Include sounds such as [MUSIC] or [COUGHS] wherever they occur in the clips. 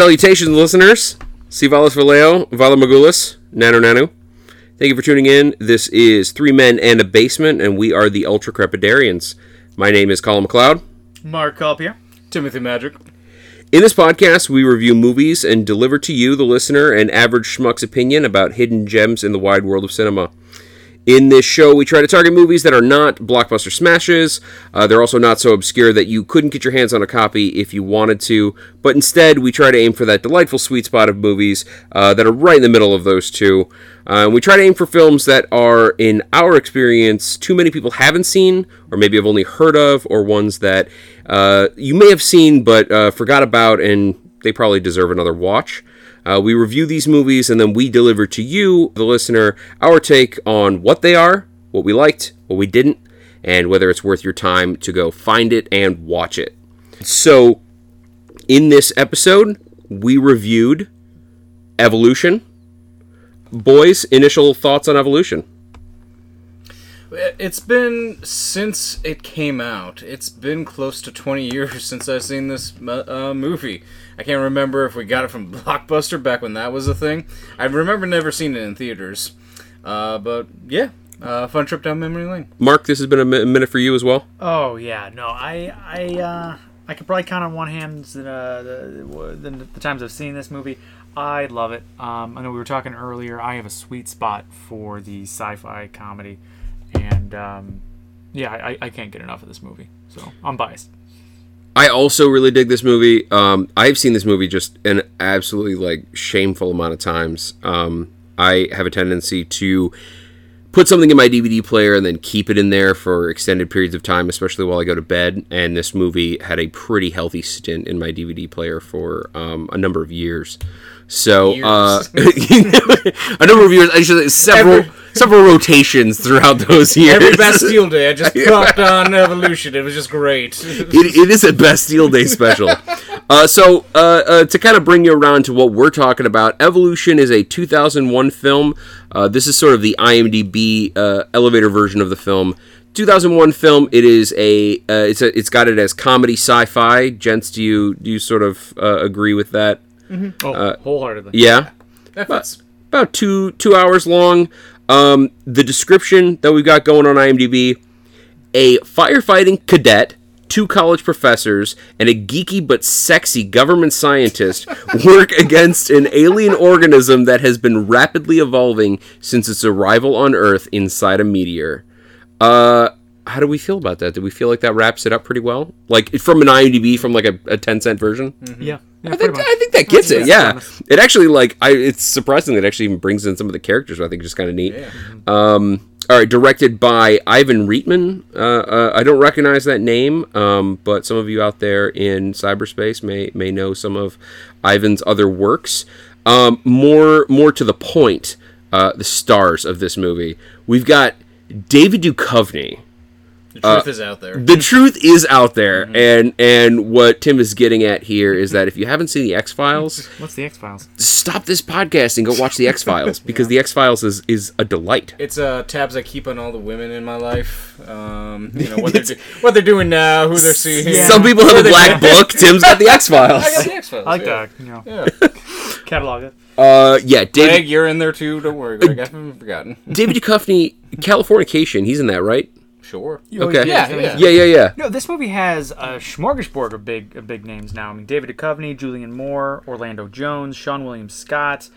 Salutations, listeners. Sivalis Vallejo, Vala Magulis, Nano Nanu. Thank you for tuning in. This is Three Men and a Basement, and we are the Ultra Crepidarians. My name is Colin McLeod. Mark Colpier. Timothy Magic. In this podcast, we review movies and deliver to you, the listener, an average schmuck's opinion about hidden gems in the wide world of cinema. In this show, we try to target movies that are not blockbuster smashes. Uh, they're also not so obscure that you couldn't get your hands on a copy if you wanted to, but instead, we try to aim for that delightful sweet spot of movies uh, that are right in the middle of those two. Uh, we try to aim for films that are, in our experience, too many people haven't seen, or maybe have only heard of, or ones that uh, you may have seen but uh, forgot about, and they probably deserve another watch. Uh, we review these movies and then we deliver to you, the listener, our take on what they are, what we liked, what we didn't, and whether it's worth your time to go find it and watch it. So, in this episode, we reviewed Evolution. Boys, initial thoughts on Evolution? It's been since it came out. It's been close to 20 years [LAUGHS] since I've seen this uh, movie. I can't remember if we got it from [LAUGHS] Blockbuster back when that was a thing. I remember never seeing it in theaters. Uh, but yeah, uh, fun trip down memory lane. Mark, this has been a minute for you as well. Oh yeah, no, I I uh, I could probably count on one hand uh, the, the, the times I've seen this movie. I love it. Um, I know we were talking earlier. I have a sweet spot for the sci-fi comedy, and um, yeah, I, I can't get enough of this movie. So I'm biased. I also really dig this movie. Um, I've seen this movie just an absolutely like shameful amount of times. Um, I have a tendency to put something in my DVD player and then keep it in there for extended periods of time, especially while I go to bed. And this movie had a pretty healthy stint in my DVD player for um, a number of years. So uh, [LAUGHS] a number of years, I should say several Every- several rotations throughout those years. Every Bastille Day, I just [LAUGHS] popped on Evolution. It was just great. [LAUGHS] it, it is a Bastille Day special. Uh, so, uh, uh, to kind of bring you around to what we're talking about, Evolution is a 2001 film. Uh, this is sort of the IMDb uh, elevator version of the film. 2001 film. It is a. Uh, it's a. It's got it as comedy sci-fi. Gents, do you do you sort of uh, agree with that? Oh, wholeheartedly. Yeah That's about two two hours long. Um, the description that we've got going on IMDb: a firefighting cadet, two college professors, and a geeky but sexy government scientist [LAUGHS] work against an alien organism that has been rapidly evolving since its arrival on Earth inside a meteor. Uh, how do we feel about that? Do we feel like that wraps it up pretty well? Like from an IMDb, from like a, a ten cent version. Yeah, yeah I think. I think that gets it. Yeah, it actually like I. It's surprising that it actually even brings in some of the characters. I think just kind of neat. Um, all right, directed by Ivan Reitman. Uh, uh, I don't recognize that name, um, but some of you out there in cyberspace may may know some of Ivan's other works. Um, more more to the point, uh, the stars of this movie. We've got David Duchovny. The truth is out there. The truth is out there, and and what Tim is getting at here is that if you haven't seen the X Files, [LAUGHS] What's the X Files? stop this podcast and go watch the X Files [LAUGHS] because the X Files is is a delight. It's uh, tabs I keep on all the women in my life. Um, you know what [LAUGHS] they're, do- what they're doing now, who they're seeing. Yeah. Some people have a black book. Tim's got the X Files. I got the X-Files, I like yeah. that. You know, Yeah. catalog it. Uh, yeah, Greg, David you're in there too. Don't worry, Greg. I haven't forgotten. David Duchovny, Californication. He's in that, right? Sure. Okay. Yeah, yeah. Yeah, yeah, yeah. No, this movie has a smorgasbord of big of big names now. I mean, David Duchovny, Julianne Moore, Orlando Jones, Seann William Scott.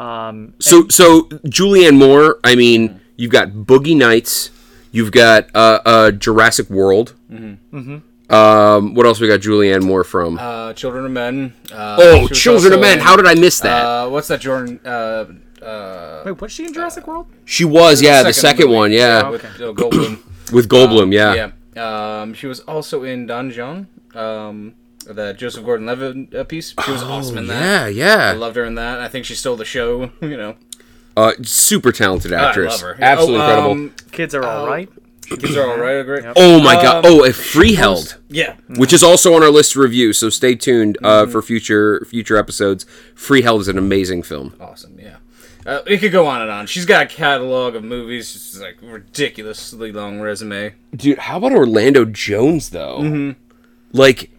Um, So so Julianne Moore. I mean, you've got Boogie Nights. You've got uh, uh Jurassic World. Mm-hmm. Um, what else we got Julianne Moore from? Uh, Children of Men. Uh, oh, Children of Men. in- How did I miss that? Uh, what's that, Jordan? Uh, uh, wait, was she in Jurassic World? she was, yeah, the second movie. one, yeah, With uh, Goldblum. With Goldblum, yeah. Yeah. Um, she was also in Don Jon, um, the Joseph Gordon-Levitt uh, piece. She was awesome in that. Yeah, yeah. I loved her in that. I think she stole the show. [LAUGHS] You know, Uh, super talented actress. I love her. Absolutely Oh, incredible. um, Kids are all right. Kids are all right. Great. oh my god. um, Oh, a Freeheld. Yeah. which is also on our list to review. So stay tuned uh, for future future episodes. Freeheld is an amazing film. Awesome. Yeah. Uh, it could go on and on. She's got a catalog of movies, just like ridiculously long resume. Dude, how about Orlando Jones though? Like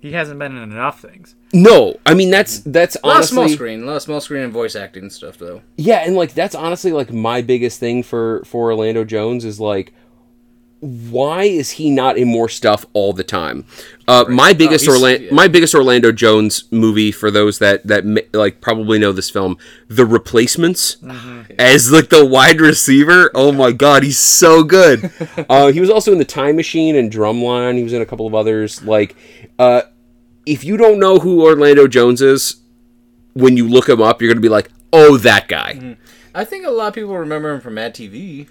he hasn't been in enough things. No, I mean that's that's A lot of small screen, a lot of small screen and voice acting and stuff though. yeah, and like that's honestly like my biggest thing for for Orlando Jones is like why is he not in more stuff all the time? Uh, my biggest he's- Orlando, yeah. my biggest Orlando Jones movie for those that that like probably know this film, The Replacements, as like the wide receiver. Oh my god, he's so good. [LAUGHS] uh, he was also in The Time Machine and Drumline. He was in a couple of others. Like, uh, if you don't know who Orlando Jones is, when you look him up, you're gonna be like, oh, that guy. I think a lot of people remember him from Mad TV.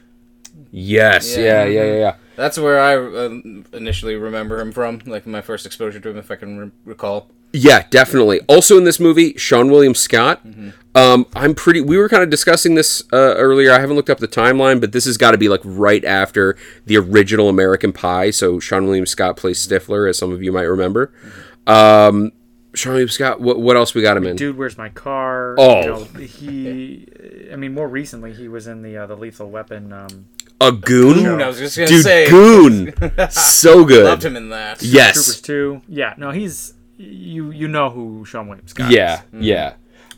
Yes, Yeah. yeah, yeah, yeah. yeah. That's where I uh, initially remember him from, like my first exposure to him, if I can re- recall. Yeah, definitely. Also in this movie, Seann William Scott. Um, I'm pretty. We were kind of discussing this uh, earlier. I haven't looked up the timeline, but this has got to be like right after the original American Pie. So Seann William Scott plays Stifler, as some of you might remember. Um, Seann William Scott. What, what else we got him in? Dude, where's my car? Oh. You know, he. I mean, more recently, he was in the uh, the Lethal Weapon. Um, A goon. Goon, I was just gonna Dude, say. goon. [LAUGHS] so good. Loved him in that. Yes. Troopers Yes. Two. Yeah, no, he's you. You know who Seann William Scott Yeah. is. Yeah.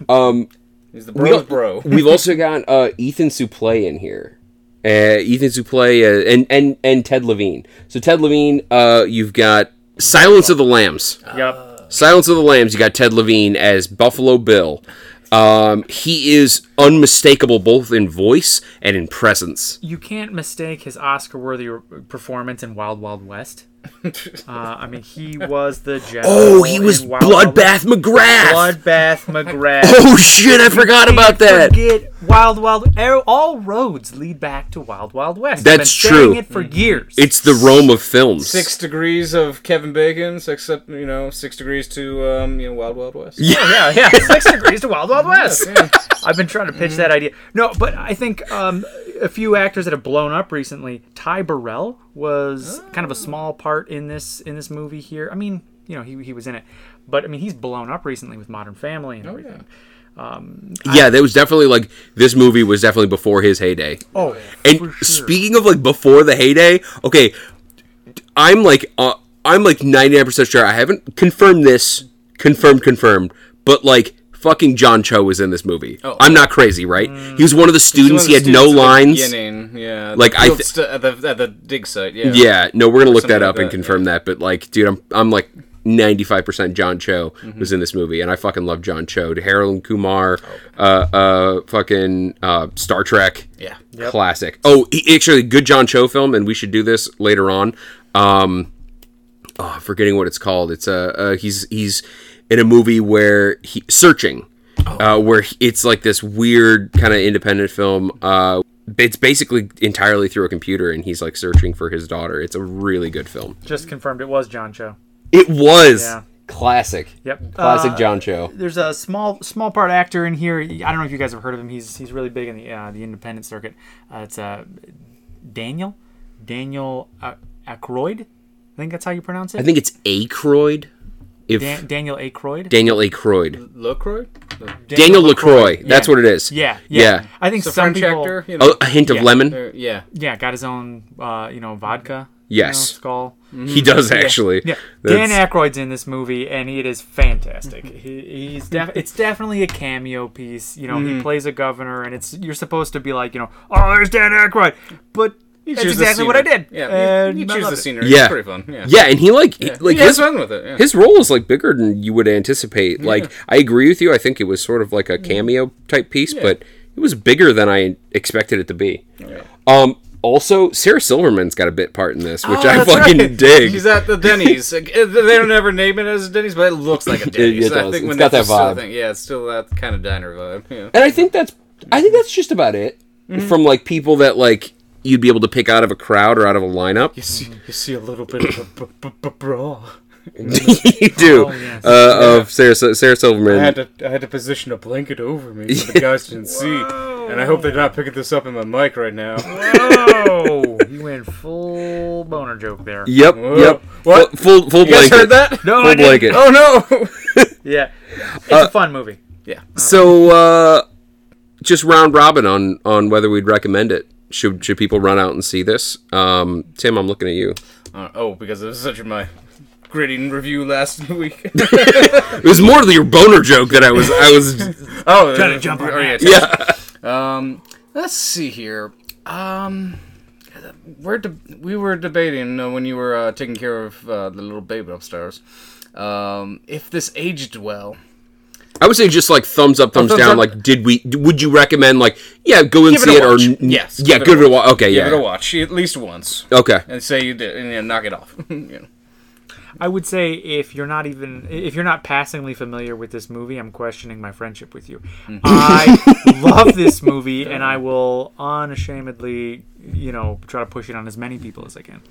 Um, He's the We bro's al- bro. [LAUGHS] We've also got uh, Ethan Suplee in here. Uh, Ethan Suplee uh, and and and Ted Levine. So Ted Levine, uh, you've got Silence of the Lambs. Yep. Silence of the Lambs. You got Ted Levine as Buffalo Bill. Um, he is unmistakable both in voice and in presence. You can't mistake his Oscar-worthy performance in Wild Wild West. [LAUGHS] Uh, I mean, he was the general. Oh, he was in Wild Wild Bloodbath McGrath. Bloodbath McGrath. [LAUGHS] Oh shit! I forgot about that. Forget Wild Wild. All roads lead back to Wild Wild West. I've been true. It for years. It's the Rome of films. Six degrees of Kevin Bacon's, except you know, six degrees to um, you know, Wild Wild West. Yeah. Oh, yeah, yeah. Six degrees to Wild Wild [LAUGHS] West. Yeah. I've been trying to pitch that idea. No, but I think um, a few actors that have blown up recently. Ty Burrell was kind of a small part in this in this movie here. I mean, you know, he, he was in it, but I mean, he's blown up recently with Modern Family and everything. Yeah, that was definitely like this movie was definitely before his heyday. Oh, And for sure. speaking of like before the heyday, okay, I'm like uh, I'm like 99% sure I haven't confirmed this, confirmed confirmed, but like fucking John Cho was in this movie. Oh. I'm not crazy, right? He was one of the students. One he had the no students at the lines. beginning, Yeah, Like, I field th- stu- at the at the dig site. Yeah. Yeah, no, we're gonna look that up like and that, confirm that. But like, dude, I'm I'm like 95% John Cho Mm-hmm. was in this movie, and I fucking love John Cho. Harold and Kumar, uh, uh, fucking uh, Star Trek. Yeah. classic. Oh, he, actually, good John Cho film, and we should do this later on. Um, oh, I'm forgetting what it's called. It's a uh, he's he's in a movie where he searching, uh, where it's like this weird kind of independent film. Uh, it's basically entirely through a computer, and he's like searching for his daughter. It's a really good film. just confirmed it was John Cho. It was Yeah. classic. Yep. Classic Uh, John Cho. There's a small small part actor in here. I don't know if you guys have heard of him. He's he's really big in the uh, the independent circuit. Uh, it's uh, Daniel Daniel uh, Aykroyd. I think that's how you pronounce it. I think it's Aykroyd. If Dan- Daniel Aykroyd. Daniel Aykroyd. Lacroix? Daniel LaCroix. That's Yeah. what it is. Yeah, yeah. Yeah. I think It's a some French people, actor. You know. Oh, a hint of Yeah. lemon. Yeah. Yeah, got his own uh, you know vodka. Yes. You know, skull. He does actually. Yeah, That's- Dan Aykroyd's in this movie, and it is fantastic. [LAUGHS] he, he's def- it's definitely a cameo piece. You know, he plays a governor, and it's you're supposed to be like, you know, oh, there's Dan Aykroyd, but that's exactly what I did. Yeah. and you, you choose loved the it. scenery. Yeah. It's pretty fun. Yeah. Yeah, and he like he- like he has his, fun with it. Yeah. his role is like bigger than you would anticipate. Like I agree with you. I think it was sort of like a cameo type piece, but it was bigger than I expected it to be. Um. Also, Sarah Silverman's got a bit part in this, which Oh, I fucking right. dig. She's at the Denny's. [LAUGHS] They don't ever name it as a Denny's, but it looks like a Denny's. it does. I think It's when got that vibe. think- yeah, it's still that kind of diner vibe. Yeah. and I think that's I think that's just about it from like people that like you'd be able to pick out of a crowd or out of a lineup. You see, you see a little bit of a b- b- b- bra. [LAUGHS] you do Oh, yes. uh, of Sarah Sarah Silverman. I had to I had to position a blanket over me so the [LAUGHS] guys didn't see. And I hope they're not picking this up in my mic right now. Oh, you went full boner joke there. Yep, Whoa. yep. What? Full full, full You guys blanket. heard that? No, Full I didn't. blanket. Oh no! [LAUGHS] Yeah, it's Uh, a fun movie. yeah. So, uh, just round robin on on whether we'd recommend it. Should should people run out and see this? Um, Tim, I'm looking at you. Uh, oh, because it was such my gritting review last [LAUGHS] week. [LAUGHS] It was more to your boner joke that I was I was [LAUGHS] oh, Trying to jump on oh, yeah, that. yeah. Um, let's see here. Um, we're de- we were debating uh, when you were uh, taking care of uh, the little baby upstairs. Um, if this aged well. I would say just like thumbs up, thumbs, thumbs down. up. Like, did we? Would you recommend like, yeah, go and Give it see a it, or n- Yes, yeah, give it give a watch. Okay, Give yeah, it a watch at least once, okay. and say you did, and then knock it off. [LAUGHS] you know. I would say if you're not even if you're not passingly familiar with this movie, I'm questioning my friendship with you. Mm-hmm. I [LAUGHS] love this movie, and I will unashamedly, you know, try to push it on as many people as I can.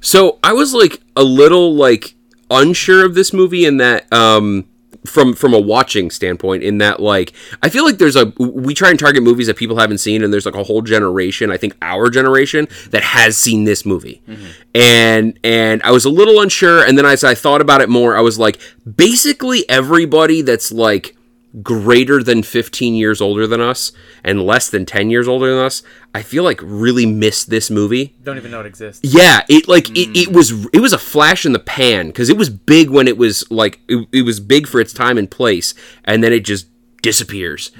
So I was like a little like unsure of this movie in that um from from a watching standpoint in that like I feel like there's a we try and target movies that people haven't seen and there's like a whole generation I think our generation that has seen this movie. Mm-hmm. And and I was a little unsure and then as I thought about it more I was like basically everybody that's like greater than 15 years older than us and less than 10 years older than us I feel like really missed this movie Don't even know it exists. yeah, it like it, it was it was a flash in the pan because it was big when it was like it, it was big for its time and place, and then it just disappears.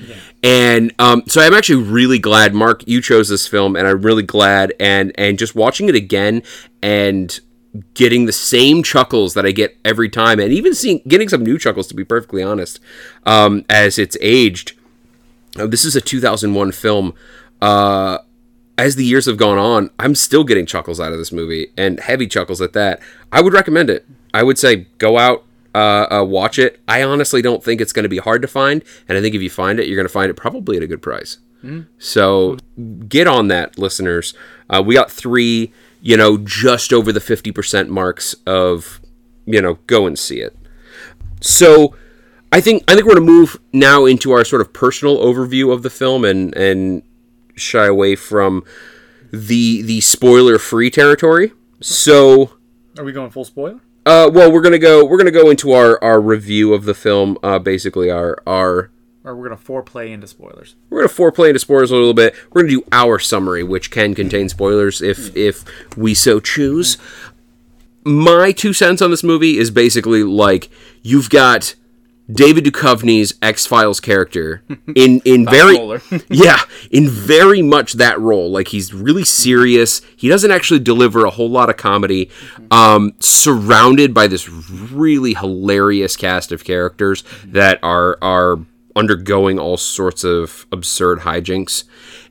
And um, so I'm actually really glad, Mark, you chose this film, and I'm really glad and and just watching it again and getting the same chuckles that I get every time, and even seeing getting some new chuckles to be perfectly honest, um, as it's aged. Uh, this is a 2001 film. Uh, as the years have gone on, I'm still getting chuckles out of this movie and heavy chuckles at that. I would recommend it. I would say go out, uh, uh, watch it. I honestly don't think it's going to be hard to find, and I think if you find it, you're going to find it probably at a good price. So get on that, listeners. Uh, we got three, you know, just over the 50% marks of, you know, go and see it. So I think I think we're going to move now into our sort of personal overview of the film and and shy away from the the spoiler free territory. So Are we going full spoiler? uh, well, we're gonna go. We're gonna go into our, our review of the film. Uh, basically, our our Or we're gonna foreplay into spoilers? we're gonna foreplay into spoilers a little bit. We're gonna do our summary, which can contain spoilers if hmm. if we so choose. My two cents on this movie is basically like you've got David Duchovny's X Files character [LAUGHS] in in very [LAUGHS] [LAUGHS] yeah in very much that role. Like he's really serious. He doesn't actually deliver a whole lot of comedy. Mm-hmm. Um, surrounded by this really hilarious cast of characters mm-hmm. that are are undergoing all sorts of absurd hijinks,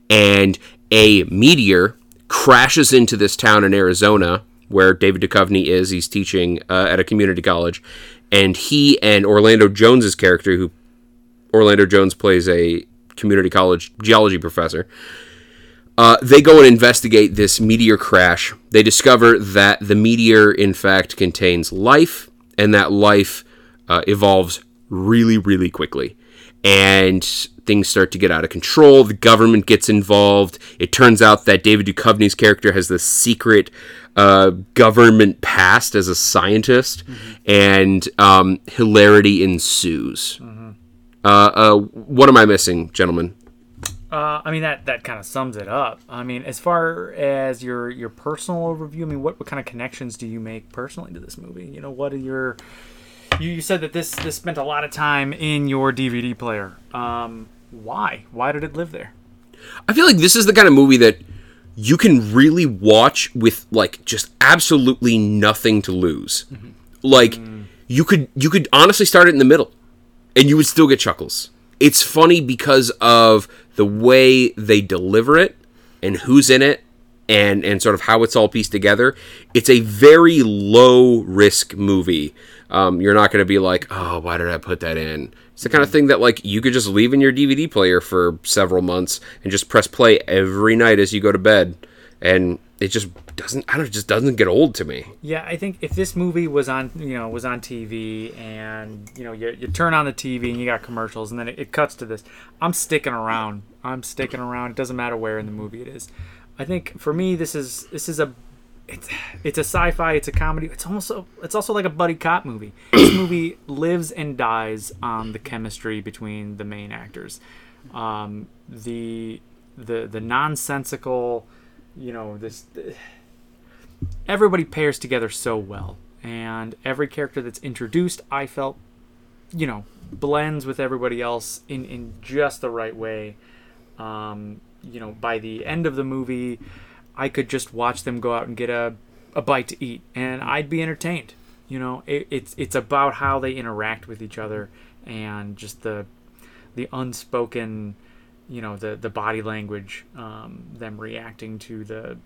and a meteor crashes into this town in Arizona where David Duchovny is. He's teaching uh, at a community college, and he and Orlando Jones's character, who Orlando Jones plays a community college geology professor. Uh, they go and investigate this meteor crash. They discover that the meteor, in fact, contains life, and that life uh, evolves really, really quickly. And things start to get out of control. The government gets involved. It turns out that David Duchovny's character has this secret uh, government past as a scientist, and um, hilarity ensues. Uh, uh, what am I missing, gentlemen? Uh, I mean that that kind of sums it up. I mean, as far as your your personal overview, I mean, what, what kind of connections do you make personally to this movie? You know, what are your you, you said that this this spent a lot of time in your DVD player. Um, why? Why did it live there? I feel like this is the kind of movie that you can really watch with like just absolutely nothing to lose. Like you could you could honestly start it in the middle and you would still get chuckles. It's funny because of the way they deliver it and who's in it and and sort of how it's all pieced together. It's a very low risk movie. Um, you're not going to be like, oh, why did I put that in? It's the kind of thing that like you could just leave in your DVD player for several months and just press play every night as you go to bed, and it just doesn't. I don't. It just doesn't get old to me. Yeah, I think if this movie was on, you know, was on TV, and you know, you, you turn on the TV and you got commercials, and then it, it cuts to this, I'm sticking around. I'm sticking around. It doesn't matter where in the movie it is. I think for me, this is this is a it's it's a sci-fi. It's a comedy. It's almost a, it's also like a buddy cop movie. This [COUGHS] movie lives and dies on the chemistry between the main actors. Um, the the the nonsensical, you know, this everybody pairs together so well and and every character that's introduced, I felt, you know, blends with everybody else in in just the right way. Um, you know, by the end of the movie, I could just watch them go out and get a, a bite to eat, and I'd be entertained. You know, it, it's it's about how they interact with each other and just the the unspoken, you know, the the body language, um, them reacting to the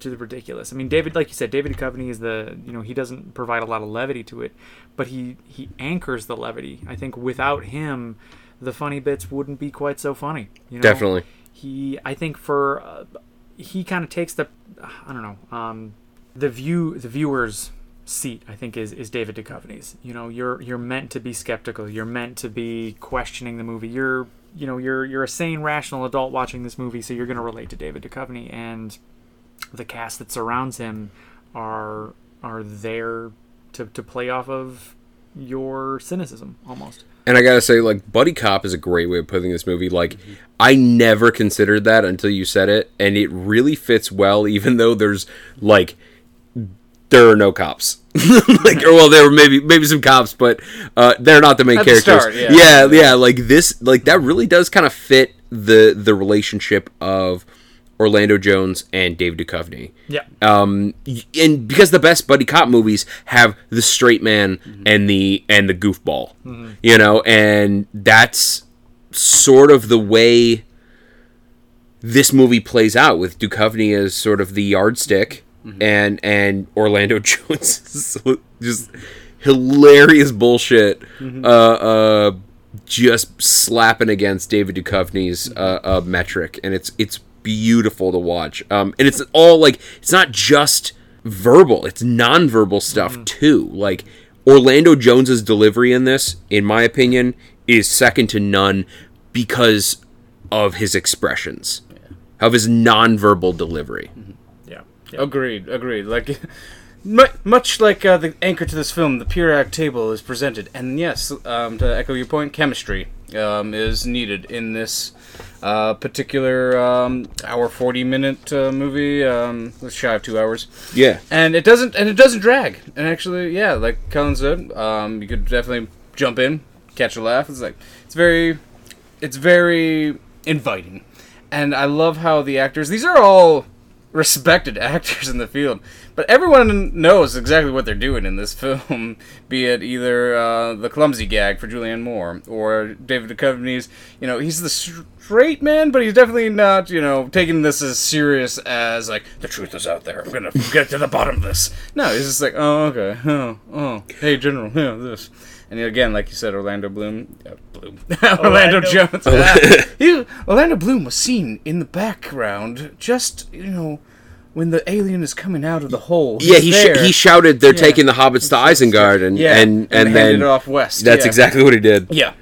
to the ridiculous. I mean, David, like you said, David Duchovny is the you know he doesn't provide a lot of levity to it, but he he anchors the levity. I think without him, the funny bits wouldn't be quite so funny. You know? Definitely. He, I think for uh, he kind of takes the I don't know um, the view the viewers seat I think is is David Duchovny's. You know, you're you're meant to be skeptical. You're meant to be questioning the movie. You're you know you're you're a sane, rational adult watching this movie, so you're going to relate to David Duchovny and the cast that surrounds him are are there to to play off of your cynicism almost. And I gotta say, like, Buddy Cop is a great way of putting this movie. Like, I never considered that until you said it, and it really fits well, even though there's like there are no cops. [LAUGHS] like, or well, there were maybe maybe some cops, but uh, they're not the main At the characters. start, yeah. yeah, yeah. Like this, like that really does kind of fit the the relationship of Orlando Jones and Dave Duchovny. Yeah. Um, and because the best buddy cop movies have the straight man and the and the goofball, you know, and that's sort of the way this movie plays out with Duchovny as sort of the yardstick and and Orlando [LAUGHS] Jones is just hilarious bullshit uh uh just slapping against David Duchovny's uh, uh metric. And it's it's beautiful to watch. Um and it's all like it's not just verbal it's non-verbal stuff too. Like Orlando Jones's delivery in this in my opinion is second to none because of his expressions of his non-verbal delivery. Yeah. Agreed, agreed. Like, [LAUGHS] mu- much like uh, the anchor to this film, the Pirac table is presented, and yes, um, to echo your point, chemistry um, is needed in this uh, particular um, hour forty minute uh, movie. Um, it's shy of two hours, yeah and it doesn't and it doesn't drag. And actually, yeah, like Colin said, um, you could definitely jump in, catch a laugh. It's like it's very, it's very inviting, and I love how the actors. These are all respected [LAUGHS] actors in the field, but everyone knows exactly what they're doing in this film. [LAUGHS] Be it either uh, the clumsy gag for Julianne Moore or David Duchovny's. You know, he's the straight man, but he's definitely not. You know, taking this as serious as like the truth is out there. I'm gonna [LAUGHS] get to the bottom of this. No, he's just like, oh okay, oh oh, hey General, yeah this. And again, like you said, Orlando Bloom, uh, Bloom, [LAUGHS] Orlando, Orlando. Jones. he, Orlando Bloom was seen in the background, just you know, when the alien is coming out of the hole. Yeah, he sh- he shouted, "They're Yeah. taking the hobbits to Isengard," and yeah, and and, handed then it off west. that's yeah. exactly what he did. Yeah.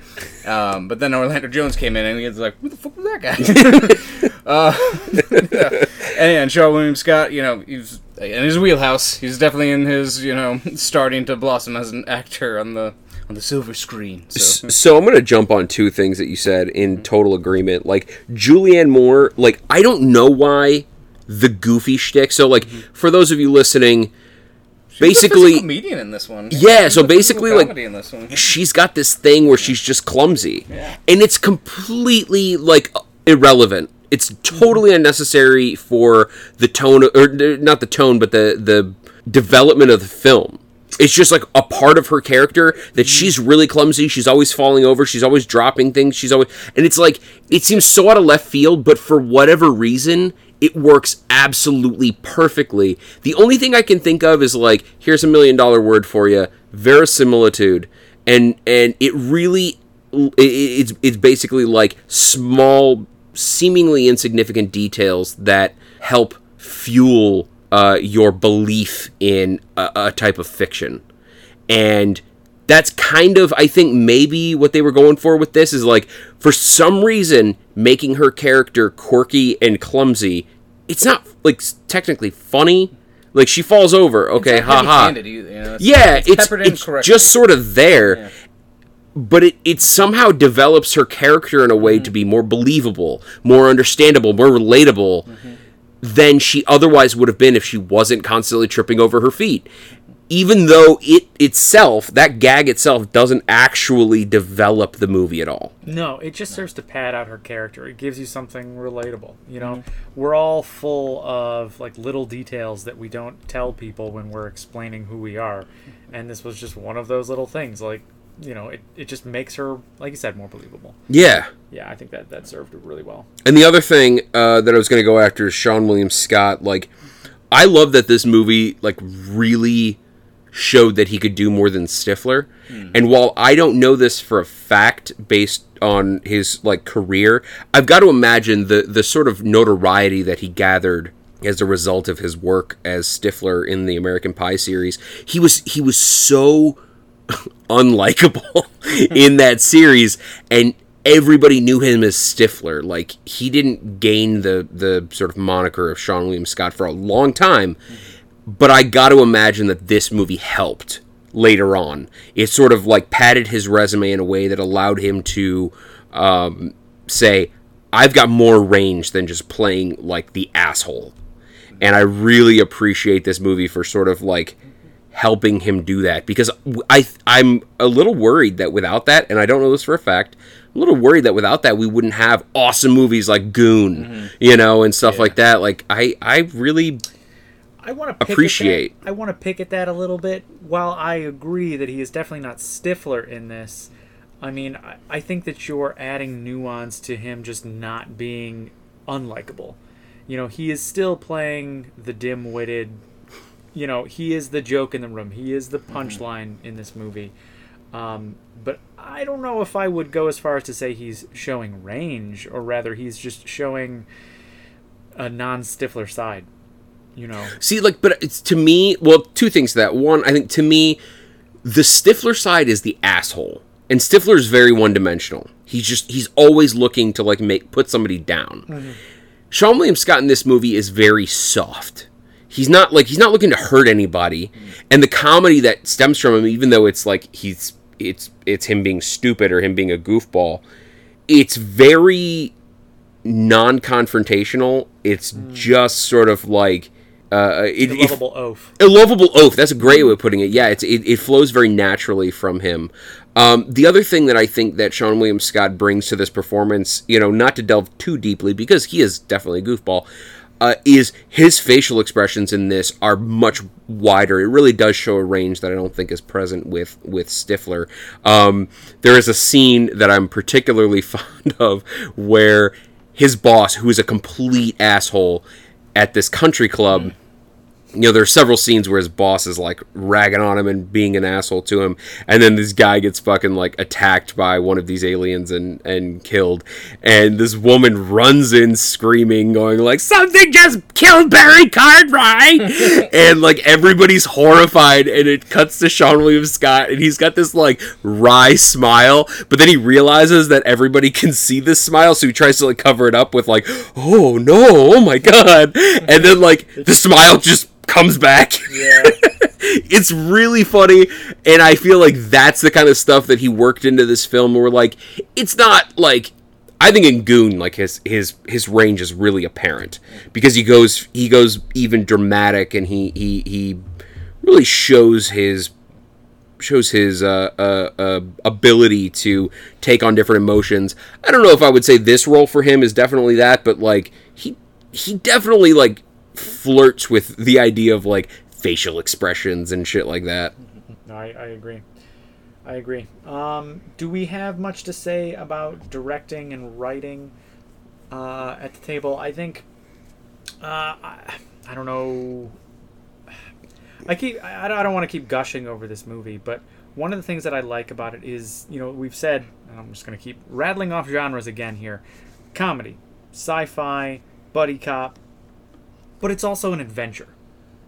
Um, but then Orlando Jones came in and he was like, "Who the fuck was that guy?" [LAUGHS] uh, yeah. And, and Shaw William Scott, you know, he's in his wheelhouse. He's definitely in his, you know, [LAUGHS] starting to blossom as an actor on the on the silver screen. So So I'm gonna jump on two things that you said in total agreement. Like Julianne Moore, like I don't know why the goofy shtick. So like for those of you listening, She's a basically comedian in this one. Yeah, She's so basically, like, in this one. she's got this thing where she's just clumsy Yeah. and it's completely like irrelevant it's totally unnecessary for the tone or not the tone but the the development of the film it's just like a part of her character that mm-hmm. she's really clumsy she's always falling over she's always dropping things she's always and it's like it seems so out of left field but for whatever reason it works absolutely perfectly. The only thing i can think of is like here's a million dollar word for you verisimilitude. And and it really it, it's it's basically like small seemingly insignificant details that help fuel uh, your belief in a, a type of fiction. And that's kind of i think maybe what they were going for with this is like for some reason making her character quirky and clumsy it's not like technically funny. Like she falls over. Okay It's haha heavy-handed either, you know, yeah it's peppered in it's just sort of there. Yeah. but it, it somehow develops her character in a way to mm-hmm. be more believable more understandable more relatable mm-hmm. than she otherwise would have been if she wasn't constantly tripping over her feet even though it itself, that gag itself, doesn't actually develop the movie at all. No, it just serves to pad out her character. It gives you something relatable. You know, we're all full of like little details that we don't tell people when we're explaining who we are, and this was just one of those little things. Like, you know, it, it just makes her, like you said, more believable. Yeah. Yeah, I think that that served really well. And the other thing uh, that I was going to go after is Seann William Scott. Like, I love that this movie like really showed that he could do more than Stifler. Hmm. And while I don't know this for a fact based on his like career, I've got to imagine the the sort of notoriety that he gathered as a result of his work as Stifler in the American Pie series. He was he was so [LAUGHS] unlikable [LAUGHS] in that series and everybody knew him as Stifler. Like he didn't gain the the sort of moniker of Seann William Scott for a long time, hmm. But I got to imagine that this movie helped later on. It sort of like padded his resume in a way that allowed him to um, say, "I've got more range than just playing like the asshole." And I really appreciate this movie for sort of like helping him do that because I I'm a little worried that without that, and I don't know this for a fact, I'm a little worried that without that we wouldn't have awesome movies like Goon, you know, and stuff like that. Like I I really I want to Appreciate. I want to pick at that a little bit. While I agree that he is definitely not Stifler in this, I mean, I, I think that you're adding nuance to him just not being unlikable. You know, he is still playing the dim-witted. You know, he is the joke in the room. He is the punchline in this movie. Um, but I don't know if I would go as far as to say he's showing range, or rather, he's just showing a non-Stifler side. You know. See, like, but it's to me. Well, two things to that. One, I think to me, the Stifler side is the asshole, and Stifler is very one-dimensional. He's just he's always looking to like make put somebody down. Mm-hmm. Seann William Scott in this movie is very soft. He's not like he's not looking to hurt anybody, mm-hmm. and the comedy that stems from him, even though it's like he's it's it's him being stupid or him being a goofball, it's very non-confrontational. It's mm. just sort of like uh, it, it- lovable oaf. a lovable oath. That's a great way of putting it. Yeah, it's it, it flows very naturally from him. Um, the other thing that I think that Seann William Scott brings to this performance, you know, not to delve too deeply because he is definitely a goofball, uh, is his facial expressions in this are much wider. It really does show a range that I don't think is present with with Stifler. Um, there is a scene that I'm particularly [LAUGHS] fond of where his boss, who is a complete asshole at this country club you know, there are several scenes where his boss is like ragging on him and being an asshole to him, and then this guy gets fucking like attacked by one of these aliens and and killed, and this woman runs in screaming, going like something just killed Barry Cartwright, [LAUGHS] and like everybody's horrified, and it cuts to Seann William Scott, and he's got this like wry smile, but then he realizes that everybody can see this smile, so he tries to like cover it up with like, oh no, oh my god, and then like the smile just comes back. Yeah. [LAUGHS] it's really funny, and I feel like that's the kind of stuff that he worked into this film. Where like, it's not like I think in Goon, like his his his range is really apparent because he goes he goes even dramatic, and he he he really shows his shows his uh, uh, uh, ability to take on different emotions. I don't know if I would say this role for him is definitely that, but like he he definitely like flirts with the idea of like facial expressions and shit like that. I, I agree. I agree. Um, do we have much to say about directing and writing uh, at the table? I think. Uh, I, I don't know. I keep. I, I don't want to keep gushing over this movie, but one of the things that I like about it is, you know, we've said, I'm just going to keep rattling off genres again here: comedy, sci-fi, buddy cop, but it's also an adventure.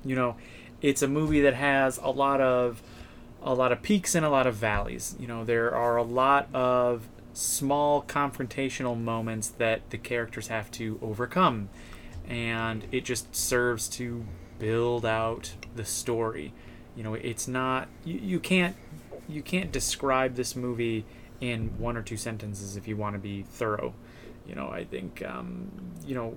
You know, it's a movie that has a lot of a lot of peaks and a lot of valleys. You know, there are a lot of small confrontational moments that the characters have to overcome, and it just serves to build out the story. You know, it's not you, you can't you can't describe this movie in one or two sentences if you want to be thorough. You know, I think um, you know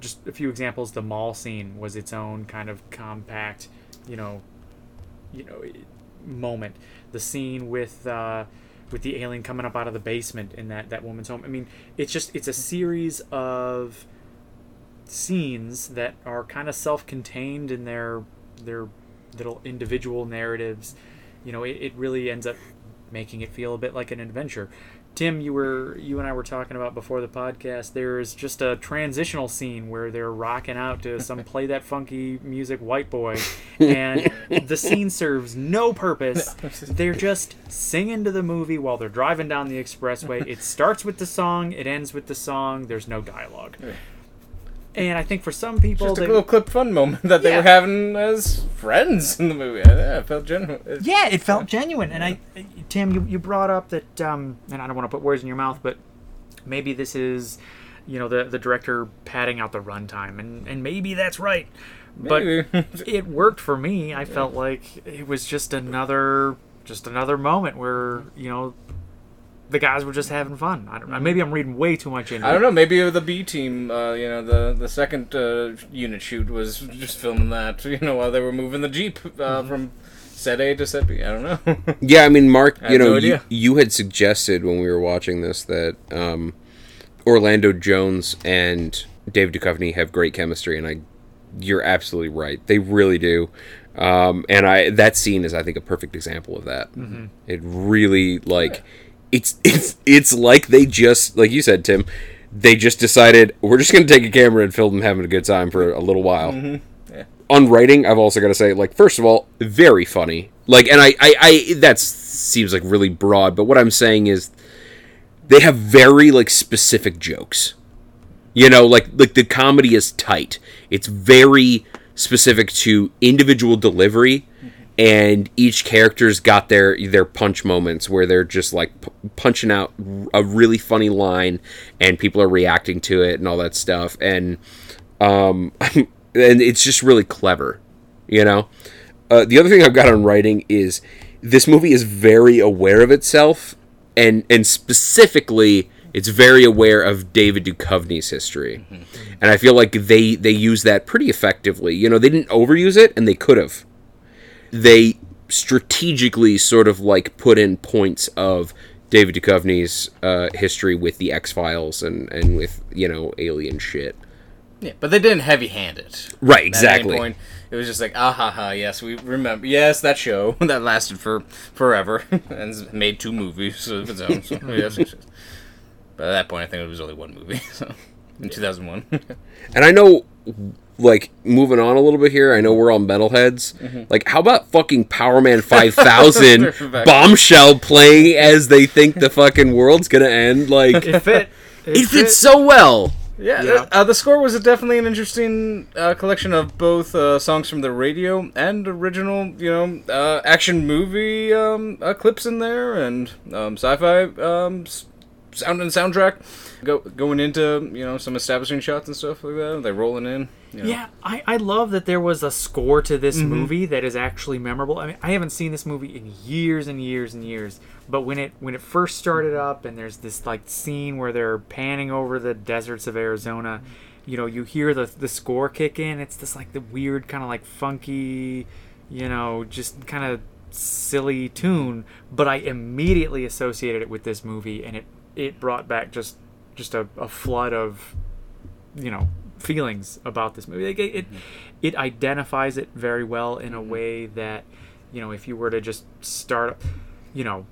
just a few examples. The mall scene was its own kind of compact, you know, you know moment. The scene with uh, with the alien coming up out of the basement in that that woman's home. I mean, it's just it's a series of scenes that are kind of self-contained in their their little individual narratives. You know, it, it really ends up making it feel a bit like an adventure. Tim, you were you and I were talking about before the podcast. There's just a transitional scene where they're rocking out to some [LAUGHS] play that funky music, white boy, [LAUGHS] and the scene serves no purpose. [LAUGHS] They're just singing to the movie while they're driving down the expressway. It starts with the song, it ends with the song. There's no dialogue. And I think for some people, Just a they- little clip fun moment [LAUGHS] that they were having as friends in the movie. Yeah, it felt genuine. Yeah, it felt genuine. And I, Tim, you, you brought up that, um, and I don't want to put words in your mouth, but maybe this is, you know, the the director padding out the runtime, and and maybe that's right. But [LAUGHS] it worked for me. I felt like it was just another just another moment where you know the guys were just having fun. I don't know. Maybe I'm reading way too much into it. I don't know. Maybe the B team, uh, you know, the the second uh, unit shoot was just filming that, [LAUGHS] you know, while they were moving the jeep uh, Mm-hmm. from set A to set B. I don't know. [LAUGHS] Yeah, I mean, Mark, have you know, no you, you had suggested when we were watching this that um, Orlando Jones and Dave Duchovny have great chemistry, and I, you're absolutely right. They really do. Um, and I that scene is, I think, a perfect example of that. Mm-hmm. It really like it's it's it's like they just like you said, Tim. They just decided we're just going to take a camera and film them having a good time for a little while Mm-hmm. on writing, I've also got to say, like, first of all, very funny. Like, and I, I, I that seems like really broad, but what I'm saying is, they have very like specific jokes. You know, like like the comedy is tight. It's very specific to individual delivery, and each character's got their their punch moments where they're just like p- punching out a really funny line, and people are reacting to it and all that stuff. And um, [LAUGHS] and it's just really clever, you know. Uh, the other thing I've got on writing is this movie is very aware of itself, and and specifically, it's very aware of David Duchovny's history, and I feel like they they use that pretty effectively. You know, they didn't overuse it, and they could have. They strategically sort of like put in points of David Duchovny's uh, history with the X Files and and with you know alien shit. yeah, but they didn't heavy hand it. Right, exactly. point, it was just like, ah ha ha, yes, we remember. Yes, that show [LAUGHS] that lasted for forever [LAUGHS] and made two movies of its own. So, [LAUGHS] yes, yes. But at that point, I think it was only one movie. So in 2001. And I know, like, moving on a little bit here, I know we're all metalheads. Like, how about fucking Powerman 5000 [LAUGHS] bombshell playing as they think the fucking world's gonna end? Like, It fit. it fits so well. Yeah, Yeah. Uh, the score was definitely an interesting uh, collection of both uh, songs from the radio and original, you know, uh, action movie um, uh, clips in there, and um, sci-fi um, s- sound and soundtrack. Go, going into you know some establishing shots and stuff like that. They rolling in. You know. Yeah, I, I love that there was a score to this mm-hmm. movie that is actually memorable. I mean, I haven't seen this movie in years and years and years, but when it when it first started up and there's this like scene where they're panning over the deserts of Arizona, you know, you hear the the score kick in. It's this like the weird kind of like funky, you know, just kind of silly tune, but I immediately associated it with this movie and it it brought back just just a, a flood of you know feelings about this movie. Like it, it, it identifies it very well in a way that you know if you were to just start, you know,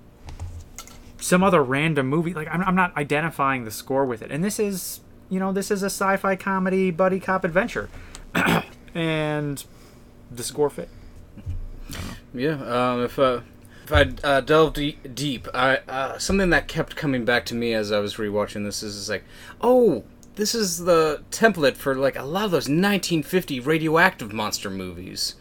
some other random movie, like I'm, I'm not identifying the score with it. And this is you know this is a sci-fi comedy buddy cop adventure, [CLEARS THROAT] and the score fit. Yeah, um, if uh, if I uh, delve de- deep, I uh, something that kept coming back to me as I was rewatching this is, is like, oh, this is the template for like a lot of those 1950 radioactive monster movies.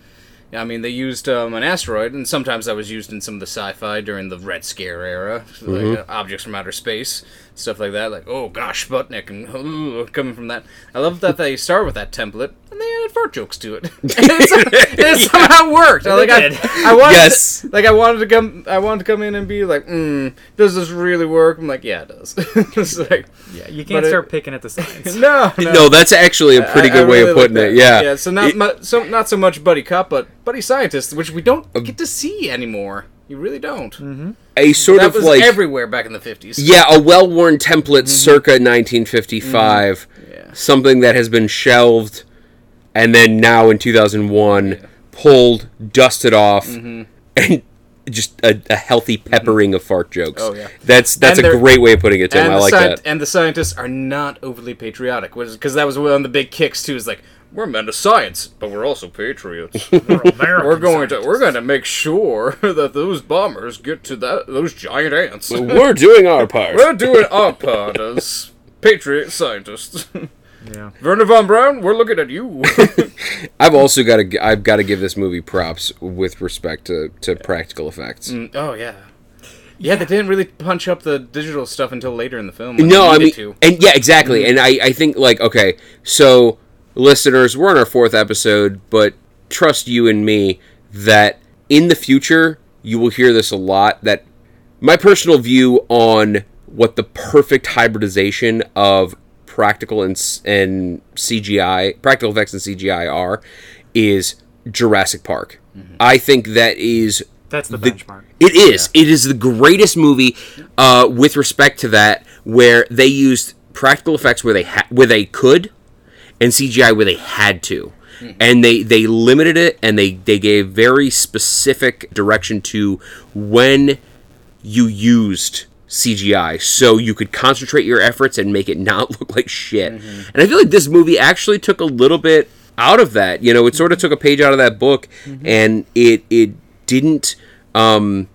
I mean, they used um, an asteroid, and sometimes that was used in some of the sci-fi during the Red Scare era, like uh, objects from outer space, stuff like that. Like, oh gosh, Sputnik, and uh, coming from that. I love that they start with that template, and they add fart jokes to it. [LAUGHS] and it, it [LAUGHS] somehow worked. like I, did. I wanted, Yes. like I wanted to come, I wanted to come in and be like, mm, does this really work? I'm like, yeah, it does. [LAUGHS] it's like, Yeah, you can't But it- start picking at the signs. no, no. No, that's actually a pretty I- good I way really of putting that. it. Yeah. Yeah. So not It- mu- so not so much buddy cop, but buddy scientist, which we don't get to see anymore. You really don't. Mm-hmm. A sort That of was like everywhere back in the fifties. yeah, a well-worn template mm-hmm. circa 1955. Mm-hmm. Yeah. Something that has been shelved and then now in 2001 pulled, dusted off mm-hmm. and just a, a healthy peppering of fart jokes. Oh, yeah. That's that's And a great way of putting it, Tim. And I like sci- that. And the scientists are not overly patriotic, because that was one of the big kicks too. Is like we're men of science, but we're also patriots. [LAUGHS] We're American we're going to we're going to make sure [LAUGHS] that those bombers get to that those giant ants. We're doing our part. we're doing our part as [LAUGHS] patriot scientists. Yeah. Wernher von Braun, we're looking at you. I've also got to I've got to give this movie props with respect to, to practical effects. Mm, oh yeah. Yeah, they didn't really punch up the digital stuff until later in the film. when No, I mean, to. and yeah, exactly. Mm. And I, I think like okay, so listeners, we're on our fourth episode, but trust you and me that in the future you will hear this a lot. That my personal view on what the perfect hybridization of practical and and CGI, practical effects and CGI are, is Jurassic Park. I think that is That's the, The- benchmark. it is. It is the greatest movie uh, with respect to that, where they used practical effects where they ha- where they could, and CGI where they had to, and they they limited it, and they they gave very specific direction to when you used CGI, so you could concentrate your efforts and make it not [LAUGHS] look like shit. Mm-hmm. And I feel like this movie actually took a little bit out of that. You know, it sort of mm-hmm. took a page out of that book, mm-hmm. and it it didn't. Um,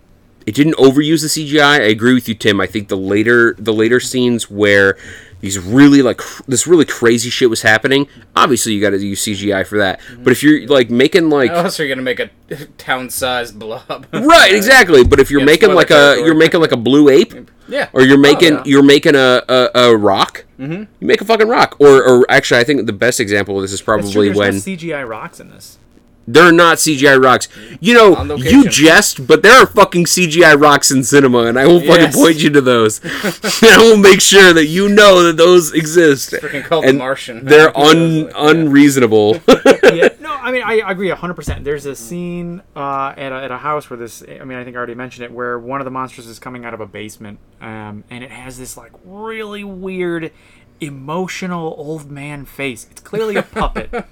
it didn't overuse the CGI. I agree with you, Tim. I think the later the later scenes where these really like cr- this really crazy shit was happening. Obviously, you got to use CGI for that. But if you're like making like How else are you gonna make a [LAUGHS] town-sized blob? right, [LAUGHS] exactly. But if you're Yeah, making spoiler like a territory. you're making like a blue ape, Yeah. or you're making yeah. you're making a a, a rock. Mm-hmm. You make a fucking rock. Or or actually, I think the best example of this is That's true. probably There's when no CGI rocks in this. They're not CGI rocks. You know, you jest, but there are fucking CGI rocks in cinema, and I will fucking Yes. point you to those. [LAUGHS] and I will make sure that you know that those exist. Freaking called The and Martian. [LAUGHS] They're Yeah. un unreasonable. [LAUGHS] yeah, no, I mean I agree hundred percent. There's a scene uh, at, a, at a house where this. I mean I think I already mentioned it, where one of the monsters is coming out of a basement, um, and it has this like really weird, emotional old man face. It's clearly a puppet,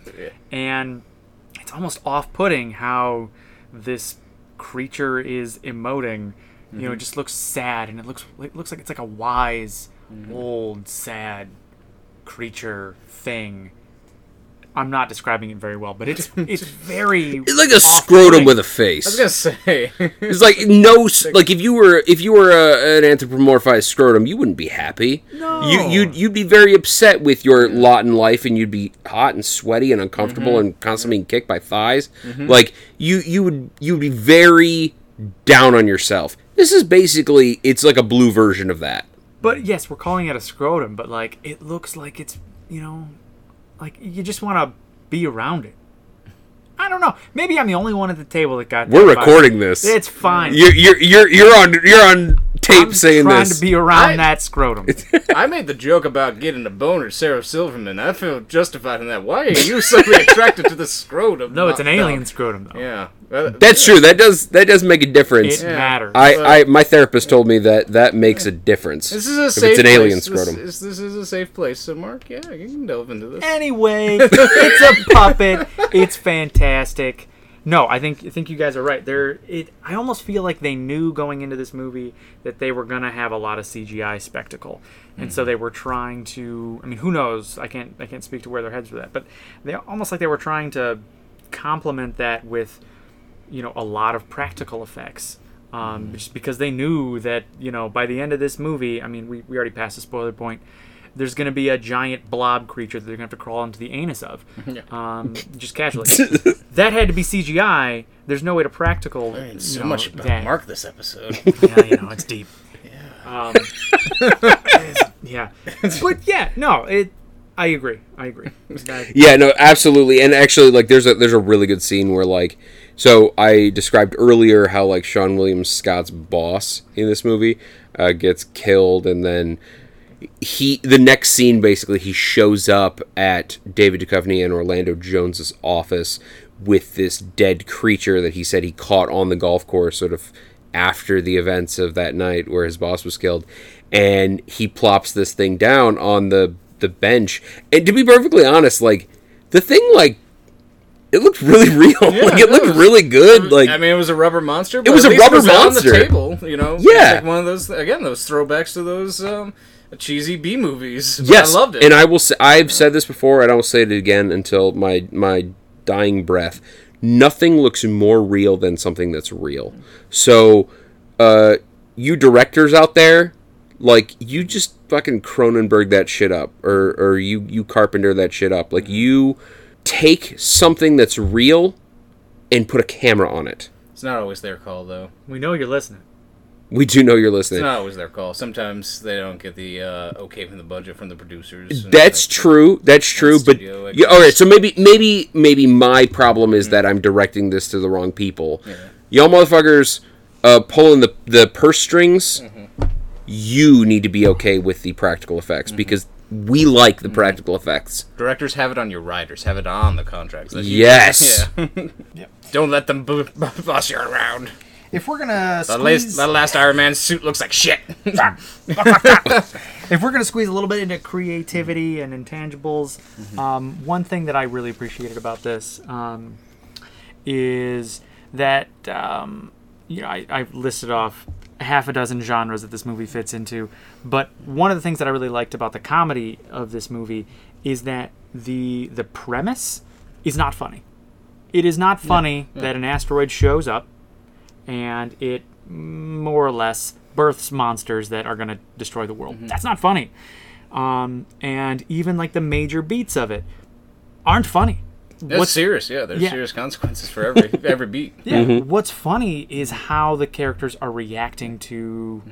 and it's almost off-putting how this creature is emoting. You know, it mm-hmm. just looks sad, and it looks it looks like it's like a wise, mm-hmm. old, sad creature thing. I'm not describing it very well, but it's [LAUGHS] it's very it's like a scrotum with a face. I was gonna say. [LAUGHS] It's like no, like if you were if you were a, an anthropomorphized scrotum, you wouldn't be happy. No. You you'd you'd be very upset with your lot in life, and you'd be hot and sweaty and uncomfortable mm-hmm. and constantly being kicked by thighs. Mm-hmm. Like you you would you would be very down on yourself. This is basically it's like a blue version of that. But yes, we're calling it a scrotum, but like it looks like it's you know, like you just want to be around it. I don't know. Maybe I'm the only one at the table that got. We're that vibe. recording this. It's fine. You're you're you're, you're on you're on tape I'm saying trying this. to be around I- that scrotum. [LAUGHS] I made the joke about getting a boner, Sarah Silverman. I feel justified in that. Why are you suddenly [LAUGHS] attracted to the scrotum? no, it's an No. alien scrotum though. Yeah. Uh, That's true. That does that does make a difference. It matters. I, I my therapist told me that that makes a difference. This is a if safe it's an place. alien This scrotum. is, this is a safe place. So, Mark, yeah, you can delve into this. Anyway, [LAUGHS] it's a puppet. It's fantastic. No, I think I think you guys are right. There, it. I almost feel like they knew going into this movie that they were gonna have a lot of CGI spectacle, and so they were trying to. I mean, who knows? I can't I can't speak to where their heads were at, but they almost like they were trying to complement that with, you know, a lot of practical effects. Um, just because they knew that you know by the end of this movie, I mean, we, we already passed the spoiler point there's going to be a giant blob creature that they're going to have to crawl into the anus of, [LAUGHS] um, just casually. [LAUGHS] that had to be CGI. There's no way to practical. Learned you so know, much about that. Mark this episode. [LAUGHS] Yeah, you know, it's deep. Yeah. Um, yeah. But yeah, no, it. I agree. I agree. That- Yeah, no, absolutely. And actually, like, there's a there's a really good scene where like, so I described earlier how like Seann William Scott's boss in this movie uh, gets killed, and then he the next scene basically he shows up at David Duchovny and Orlando Jones's office with this dead creature that he said he caught on the golf course, sort of after the events of that night where his boss was killed, and he plops this thing down on the the bench. And to be perfectly honest, like the thing, like it looked really [LAUGHS] real. like it no, looked it was- really good. Like I mean, it was a rubber monster. But was a rubber it was on the table. You know, Yeah. like one of those again, those throwbacks to those um, cheesy B movies. [LAUGHS] Yes, I loved it. And I will say I've said this before, and I will say it again until my my dying breath. Nothing looks more real than something that's real. So, uh, you directors out there, like you just fucking Cronenberg that shit up, or or you you Carpenter that shit up. Like you take something that's real and put a camera on it. it's not always their call, though. we know you're listening. We do know you're listening. It's not always their call. Sometimes they don't get the uh, okay from the budget from the producers. That's true. That's true. But studio, yeah, all right. So maybe, maybe, maybe my problem is that I'm directing this to the wrong people. Y'all motherfuckers, uh, pulling the the purse strings. You need to be okay with the practical effects because we like the practical effects. Directors have it on your riders. Have it on the contracts. That's Yes. [LAUGHS] Yeah. [LAUGHS] Don't let them bo- bo- [LAUGHS] boss you around. If we're gonna That last, squeeze, that last Iron Man suit looks like shit. if we're gonna squeeze a little bit into creativity and intangibles, um, one thing that I really appreciated about this um, is that um, you know I, I've listed off half a dozen genres that this movie fits into, but one of the things that I really liked about the comedy of this movie is that the the premise is not funny. It is not funny that an asteroid shows up and it more or less births monsters that are going to destroy the world. That's not funny. Um, and even like the major beats of it aren't funny. That's What's serious. Yeah, there's Yeah. serious consequences for every [LAUGHS] every beat. yeah, what's funny is how the characters are reacting to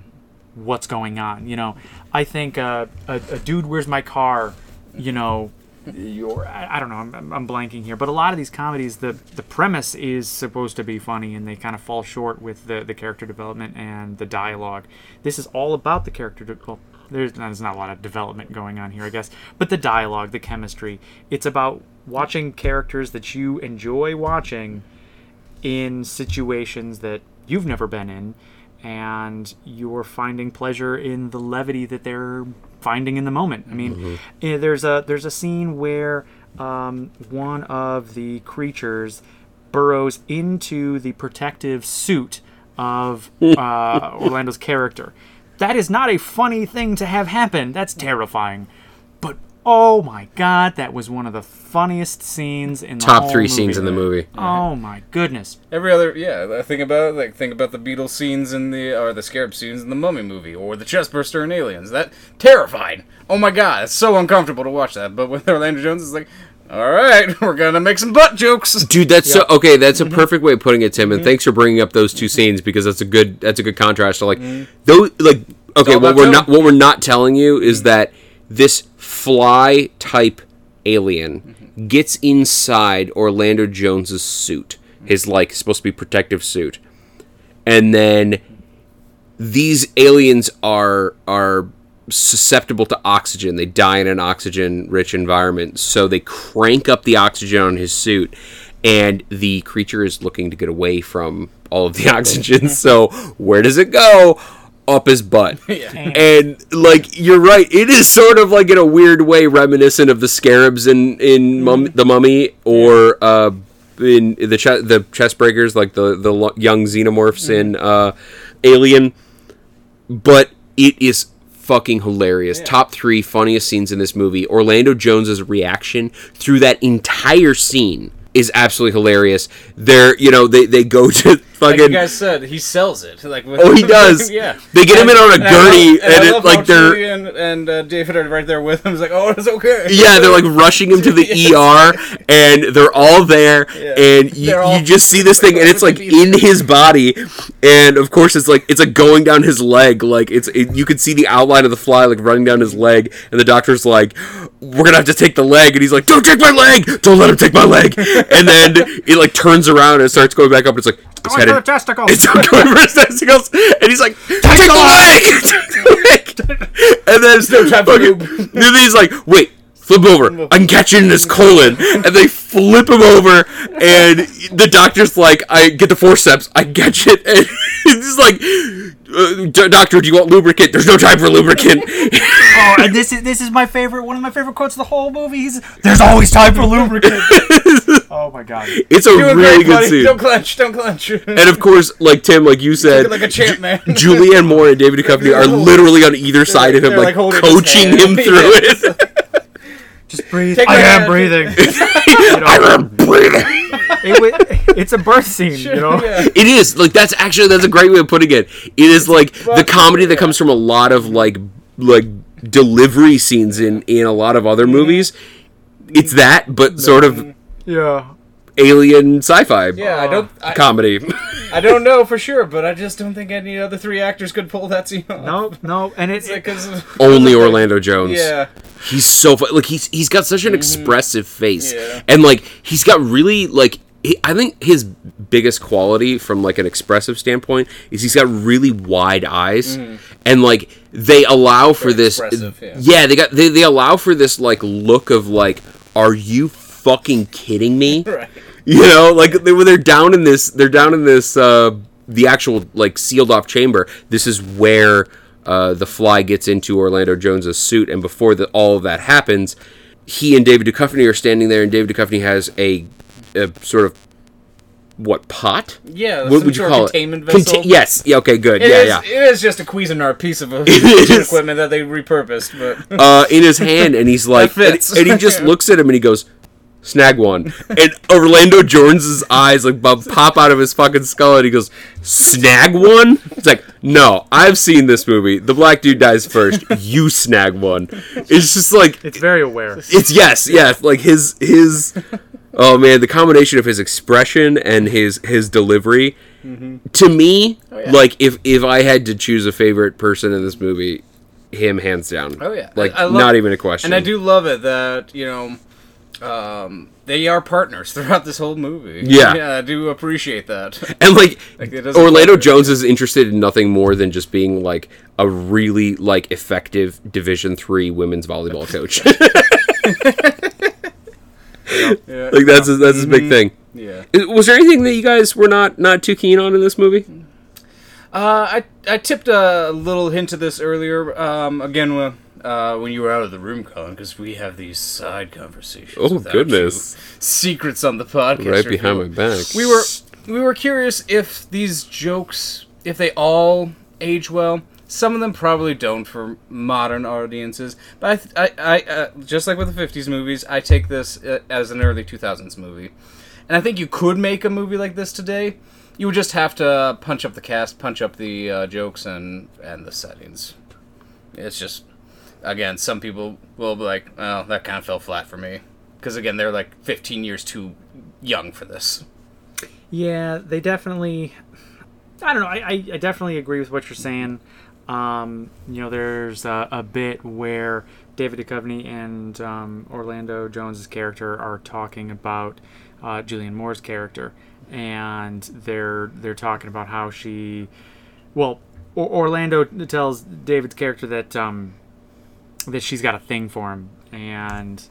what's going on. You know, I think uh, a, a dude, where's my car? You know, you're I, I don't know. I'm, I'm- I'm blanking here, but a lot of these comedies, the the premise is supposed to be funny, and they kind of fall short with the the character development and the dialogue. This is all about the character. De- well, there's, there's not a lot of development going on here, I guess, but the dialogue, the chemistry. It's about watching characters that you enjoy watching in situations that you've never been in and you're finding pleasure in the levity that they're finding in the moment. I mean, eh, there's a there's a scene where um, one of the creatures burrows into the protective suit of [LAUGHS] uh, Orlando's character. That is not a funny thing to have happen. That's terrifying. But oh my god, that was one of the funniest scenes in the Top whole three movie. scenes in the movie. Oh my goodness. Every other, yeah. I Think about it, like think about the beetles scenes in the or the Scarab scenes in the Mummy movie, or the chestburster in Aliens. That terrified. Oh my god, it's so uncomfortable to watch that. But with [LAUGHS] Orlando Jones, it's like, all right, [LAUGHS] we're gonna make some butt jokes. Dude, that's so okay. That's a mm-hmm. perfect way of putting it, Tim. And mm-hmm. thanks for bringing up those two scenes because that's a good that's a good contrast to like mm-hmm. those like okay. What we're tone. not what we're not telling you is that this fly type alien gets inside Orlando Jones's suit, his like supposed to be protective suit, and then these aliens are are susceptible to oxygen. They die in an oxygen rich environment, so they crank up the oxygen on his suit and the creature is looking to get away from all of the [LAUGHS] oxygen. so where does it go? Up his butt. [LAUGHS] And like you're right, it is sort of like in a weird way reminiscent of the scarabs in in mum, the mummy or uh in the che- the chest breakers like the the lo- young xenomorphs in uh Alien. But it is fucking hilarious. Top three funniest scenes in this movie. Orlando Jones's reaction through that entire scene is absolutely hilarious. They're you know they they go to fucking. Like you guys said, he sells it. [LAUGHS] Like with, Oh, he [LAUGHS] does. yeah. They get him in on a And I gurney, love- and I it- like they're- and, and uh, David are right there with him. It's like, oh, it's okay. yeah, they're like rushing him to the [LAUGHS] ER, and they're all there, and you, all- you just see this thing, and it's like in his body, and of course it's like it's like going down his leg, like it's it, you can see the outline of the fly like running down his leg, and the doctor's like, we're gonna have to take the leg, and he's like, "Don't take my leg! Don't let him take my leg!" [LAUGHS] And then it like turns around and starts going back up. And it's like it's Going for the testicles. It's going for his testicles, and he's like, "Take, the, leg! [LAUGHS] Take the leg!" And then no time lube. then he's like, "Wait, flip over. I can catch it in his colon." And they flip him over, and the doctor's like, "I get the forceps. I catch it." And [LAUGHS] he's like, uh, "Doctor, do you want lubricant? There's no time for lubricant." [LAUGHS] oh, and this is this is my favorite. One of my favorite quotes of the whole movie. He's, There's always time for lubricant. [LAUGHS] oh my god. It's a Doing really good buddy. scene. Don't clench, don't clench. And of course, like Tim, like you said, like a champ, man. Julianne Moore and David Duchovny are literally on either side of him, they're, like, like, coaching him through Yeah. it. Just breathe. Take I my am hand. breathing. [LAUGHS] [LAUGHS] I am breathing. it, it's a birth scene, you know. Yeah. It is like that's actually that's a great way of putting it. It is like the comedy that comes from a lot of like like delivery scenes in in a lot of other mm-hmm. movies. It's that, but mm-hmm. sort of Yeah. Alien sci-fi Yeah, I don't. I, comedy. I don't know for sure, but I just don't think any other three actors could pull that scene off. No, no, and it, It's like, 'cause- [LAUGHS] Only [LAUGHS] Orlando Jones. Yeah. He's so fun. Like he's he's got such an expressive face, Mm-hmm. Yeah. and like he's got really like he, I think his biggest quality from like an expressive standpoint is he's got really wide eyes, and like they allow for this. Mm-hmm. yeah. they got they they allow for this like look of like, are you fucking kidding me? [LAUGHS] Right. You know, like they, when they're down in this, they're down in this, uh, the actual like sealed off chamber. This is where uh, the fly gets into Orlando Jones's suit, and before the, all of that happens, he and David Duchovny are standing there, and David Duchovny has a, a sort of what pot? Yeah, What would you sort call of it? containment Conta- vessel. yes. Yeah. Okay. Good. It yeah. is- yeah. It is just a Cuisinart piece of, a, [LAUGHS] piece of equipment that they repurposed, but uh, in his hand, and he's [LAUGHS] like, and, and he just looks at him and he goes, "Snag one." And Orlando Jones's eyes like pop out of his fucking skull, and he goes, "Snag one." It's like, no, I've seen this movie. The black dude dies first. You snag one. It's just like it's very aware. it's yes, yes, like his his. Oh man, the combination of his expression and his his delivery. Mm-hmm. To me, oh, yeah. like if if I had to choose a favorite person in this movie, him hands down. Oh yeah, like I- I love- not even a question. and I do love it that you know, um, they are partners [LAUGHS] throughout this whole movie. Yeah. yeah, I do appreciate that. [LAUGHS] And like, Like, Orlando matter. Jones is interested in nothing more than just being like a really like effective Division three women's volleyball coach. [LAUGHS] yeah, like that's his, that's his big thing. yeah. Was there anything that you guys were not not too keen on in this movie? Uh, I I tipped a little hint of this earlier. Um, again, uh, when you were out of the room, Colin, because we have these side conversations. Oh, goodness. secrets on the podcast. Right behind my back. We were we were curious if these jokes, if they all age well. Some of them probably don't for modern audiences, but I, th- I, I uh, just like with the '50s movies, I take this uh, as an early 2000s movie, and I think you could make a movie like this today. You would just have to punch up the cast, punch up the uh, jokes, and and the settings. It's just, again, some people will be like, "Oh, that kind of fell flat for me," because again, they're like 15 years too young for this. Yeah, they definitely. I don't know. I, I, I definitely agree with what you're saying. Um, you know, there's a, a bit where David Duchovny and um, Orlando Jones's character are talking about uh, Julianne Moore's character, and they're they're talking about how she, well, o- Orlando tells David's character that um, that she's got a thing for him, and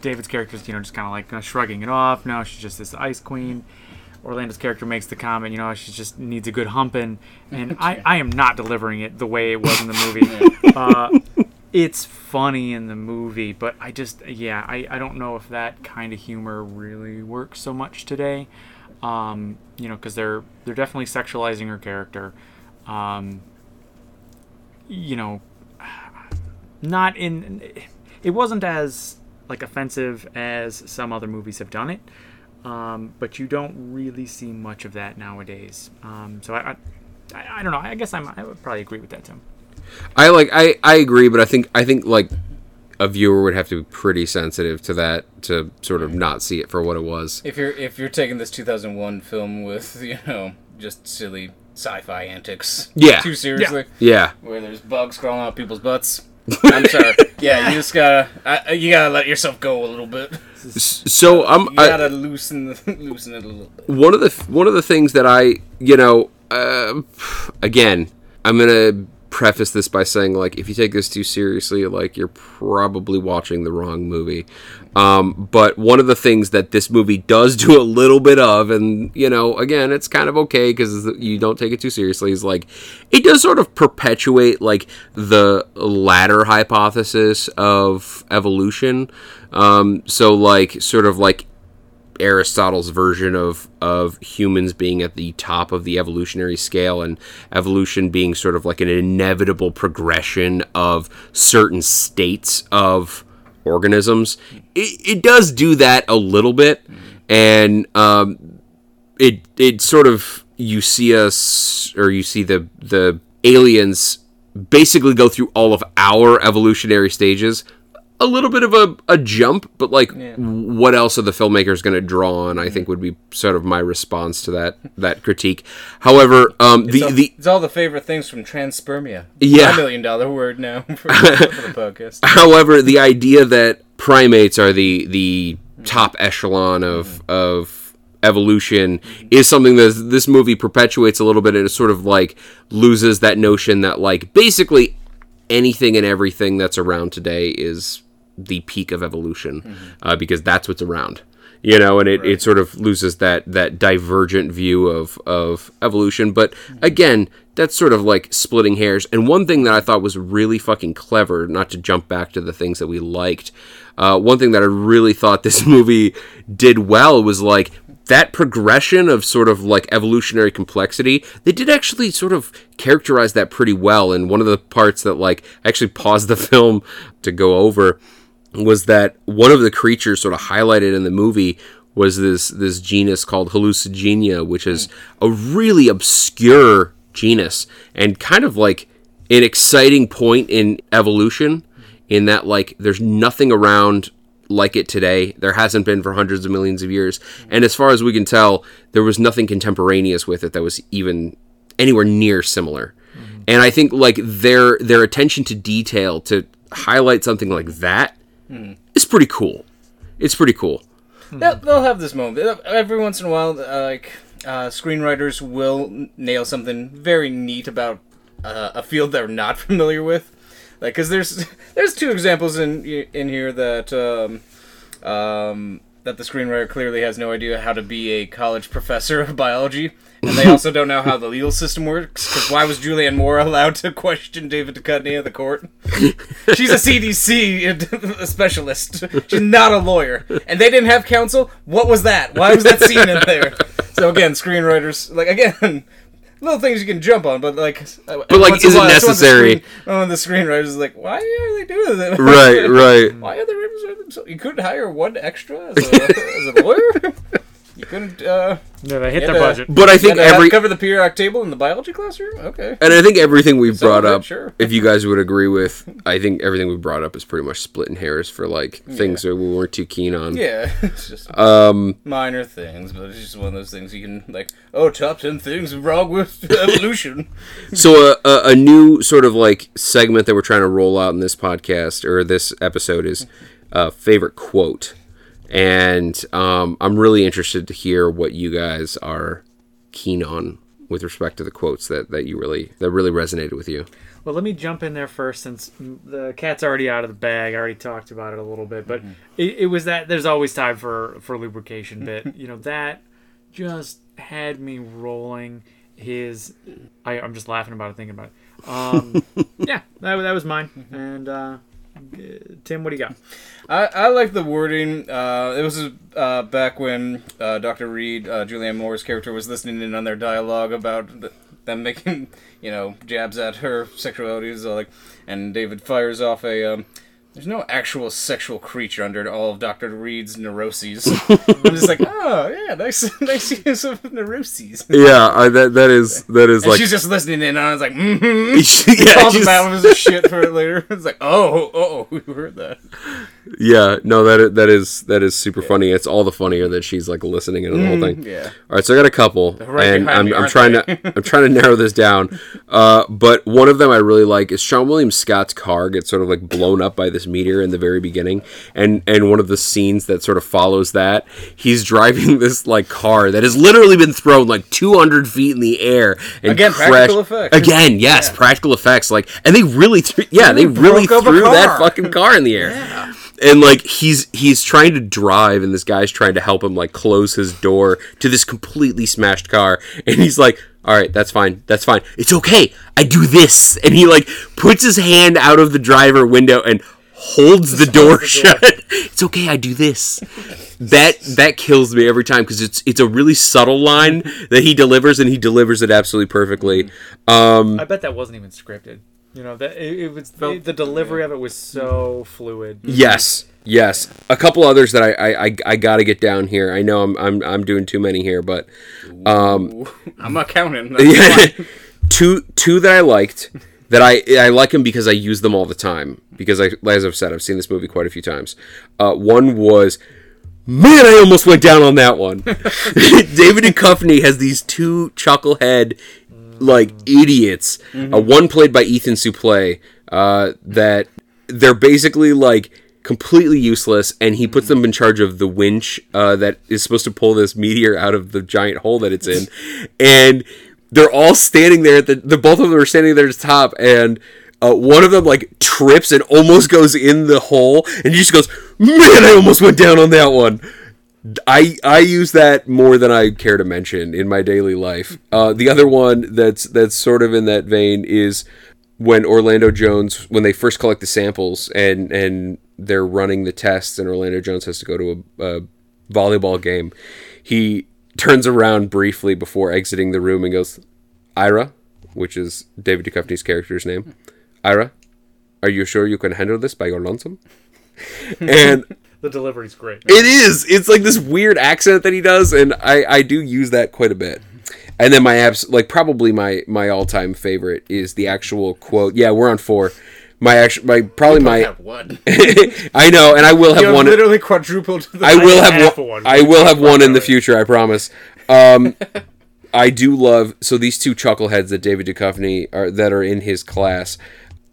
David's character's, you know, just kind of like uh, shrugging it off. No, she's just this ice queen. Orlando's character makes the comment, you know, she just needs a good humping, and [LAUGHS] I, I am not delivering it the way it was in the movie. [LAUGHS] uh, it's funny in the movie, but I just, yeah, I, I don't know if that kind of humor really works so much today. Um, you know, because they're they're definitely sexualizing her character. Um, you know, not in it wasn't as like offensive as some other movies have done it um, but you don't really see much of that nowadays um, so I, I i don't know i guess I'm, i would probably agree with that tim I like I I agree, but I think I think like a viewer would have to be pretty sensitive to that to sort of not see it for what it was. If you're if you're taking this 2001 film with [LAUGHS] you know just silly sci-fi antics, Yeah. too seriously, Yeah. where there's bugs crawling out people's butts, I'm sorry. Yeah, you just gotta I, you gotta let yourself go a little bit. So I'm You I, gotta loosen the, [LAUGHS] loosen it a little bit. one of the one of the things that I you know uh, again I'm gonna preface this by saying like if you take this too seriously like you're probably watching the wrong movie. Um, but one of the things that this movie does do a little bit of and you know again it's kind of okay because you don't take it too seriously is like it does sort of perpetuate like the latter hypothesis of evolution. Um, so like sort of like Aristotle's version of of humans being at the top of the evolutionary scale and evolution being sort of like an inevitable progression of certain states of organisms. It, it does do that a little bit, and um, it it sort of you see us or you see the the aliens basically go through all of our evolutionary stages a little bit of a, a jump but like what else are the filmmakers going to draw on i mm. think would be sort of my response to that that critique however um the It's all, the it's all the favorite things from transpermia. Yeah. My million dollar word now [LAUGHS] for, for the podcast. however the idea that primates are the the mm. top echelon of mm. of evolution is something that this movie perpetuates a little bit and it sort of like loses that notion that like basically anything and everything that's around today is the peak of evolution uh, because that's what's around you know and it, it sort of loses that that divergent view of of evolution. But again that's sort of like splitting hairs. And one thing that i thought was really fucking clever not to jump back to the things that we liked uh, one thing that i really thought this [LAUGHS] movie did well was like that progression of sort of like evolutionary complexity, they did actually sort of characterize that pretty well. And one of the parts that like actually paused the [LAUGHS] film to go over was that one of the creatures sort of highlighted in the movie was this this genus called hallucigenia, which is a really obscure genus and kind of like an exciting point in evolution in that like there's nothing around like it today. There hasn't been for hundreds of millions of years. And as far as we can tell, there was nothing contemporaneous with it that was even anywhere near similar. And I think like their their attention to detail to highlight something like that that is pretty cool. It's pretty cool. They'll, they'll have this moment every once in a while. Uh, like uh, screenwriters will nail something very neat about uh, a field they're not [LAUGHS] familiar with. Like, cause there's [LAUGHS] there's two examples in in here that um, um, that the screenwriter clearly has no idea how to be a college professor of biology, and they also don't know how the legal system works. Because why was Julianne Moore allowed to question David Duchovny at the court? [LAUGHS] She's a CDC [LAUGHS] specialist. She's not a lawyer, and they didn't have counsel. What was that? Why was that scene in there? So again, screenwriters like again. Little things you can jump on, but like, but like, is it necessary? Oh, the screenwriters is like, why are they doing that? Right, right. [LAUGHS] Why are they representing themselves? You couldn't hire one extra as a, as a lawyer. [LAUGHS] You couldn't. uh Yeah, hit the- budget. But I think had to have- every cover the periodic table in the biology classroom. Okay. and I think everything we've Some brought it, up, sure. if you guys would agree with, I think everything we brought up is pretty much splitting hairs for like things that we weren't too keen on. Yeah, [LAUGHS] it's just Um, minor things, but it's just one of those things you can like. Oh, top ten things wrong with [LAUGHS] evolution. [LAUGHS] So a, a, a new sort of like segment that we're trying to roll out in this podcast or this episode is uh, favorite quote, and um, I'm really interested to hear what you guys are keen on with respect to the quotes that, that you really that really resonated with you. Well, let me jump in there first since the cat's already out of the bag. I already talked about it a little bit, but it, it was that there's always time for for lubrication bit. [LAUGHS] you know that just had me rolling. His, I, I'm just laughing about it, thinking about it. Um, [LAUGHS] yeah, that, that was mine. And uh, Tim, what do you got? I, I like the wording. Uh, it was uh, back when uh, Dr. Reed, uh, Julianne Moore's character, was listening in on their dialogue about the, them making, [LAUGHS] you know, jabs at her sexuality. So like, and David fires off a. Um, there's no actual sexual creature under all of Dr. Reed's neuroses. [LAUGHS] I'm just like, Oh yeah, nice, [LAUGHS] nice use of neuroses. Yeah, I, that that is that is And like she's just listening in and I was like, mm-hmm. [LAUGHS] yeah, Calls him out with his shit for it later. It's like, oh, oh, we heard that. Yeah. No, that that is that is super funny. It's all the funnier that she's like listening to the whole thing. Yeah. All right, so I got a couple, right and I'm, me, I'm trying they? to I'm trying to narrow this down. [LAUGHS] Uh, but one of them I really like is Seann William Scott's car gets sort of like blown up by this meteor in the very beginning, and and one of the scenes that sort of follows that, he's [LAUGHS] driving this like car that has literally been thrown like 200 feet in the air and Again, crashed- practical effects. Again, yes, practical effects. Like, and they really, threw, yeah, they really up a threw that fucking car in the air [LAUGHS] and like he's he's trying to drive and this guy's trying to help him like close his door to this completely smashed car. And he's like all right that's fine that's fine. It's okay i do this. And he like puts his hand out of the driver window and holds the [LAUGHS] door shut. It's okay i do this. That that kills me every time because it's it's a really subtle line that he delivers and he delivers it absolutely perfectly. Um I bet that wasn't even scripted. You know that it, it was the, the delivery of it was so fluid. Yes, yes. A couple others that I I, I, I got to get down here. I know I'm, I'm I'm doing too many here, but [LAUGHS] I'm not counting. [LAUGHS] [LAUGHS] two two that I liked that I I like them because I use them all the time because I as I've said I've seen this movie quite a few times. Uh, one was. Man, I almost went down on that one. David and Duchovny has these two chucklehead, like idiots. Uh, one played by Ethan Suplee. Uh, that they're basically like completely useless, and he puts them in charge of the winch uh, that is supposed to pull this meteor out of the giant hole that it's in, [LAUGHS] and they're all standing there at the, the both of them are standing there at the top, and uh, one of them like trips and almost goes in the hole, and he just goes, "Man, I almost went down on that one." I I use that more than I care to mention in my daily life. Uh, the other one that's that's sort of in that vein is when Orlando Jones when they first collect the samples and and they're running the tests and Orlando Jones has to go to a, a volleyball game. He turns around briefly before exiting the room and goes, "Ira," which is David Duchovny's character's name. Ira, are you sure you can handle this by your lonesome? [LAUGHS] and The delivery's great. it is. It's like this weird accent that he does, and I I do use that quite a bit. And then my abs like probably my my all time favorite is the actual quote. Yeah, we're on four. My actual my probably I my have one. [LAUGHS] I know, and I will have You one. literally quadrupled. The I will [LAUGHS] have have one. one. I will have one in the future. I promise. Um, I do love so these two chuckleheads that David Duchovny are that are in his class.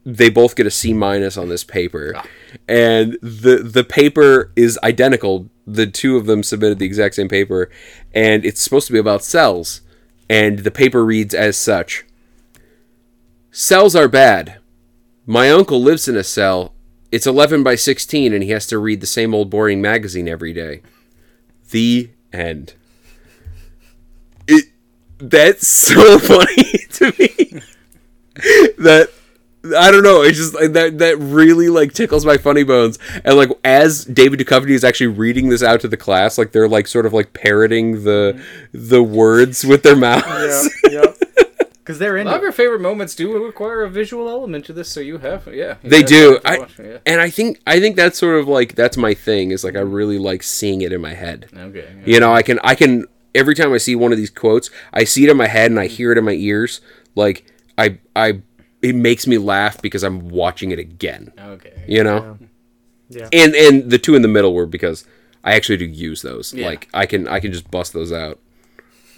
They both get a C minus on this paper, and the the paper is identical. The two of them submitted the exact same paper, and it's supposed to be about cells. And the paper reads as such: Cells are bad. My uncle lives in a cell. It's 11 by 16, and he has to read the same old boring magazine every day. The end. It that's [LAUGHS] so funny to me. that I don't know. It's just like that. That really like tickles my funny bones. And like as David Duchovny is actually reading this out to the class, like they're like sort of like parroting the the words with their mouths. Yeah, yeah. [LAUGHS] Because they're A into lot of your favorite moments do require a visual element to this, so you have, yeah. you They have do. I, watch yeah. and I think I think that's sort of like that's my thing. Is like I really like seeing it in my head. Okay. yeah. You know, I can I can every time I see one of these quotes, I see it in my head and I hear it in my ears. Like I I it makes me laugh because I'm watching it again. Okay. You know? Yeah. And and the two in the middle were because I actually do use those. Yeah. Like I can I can just bust those out.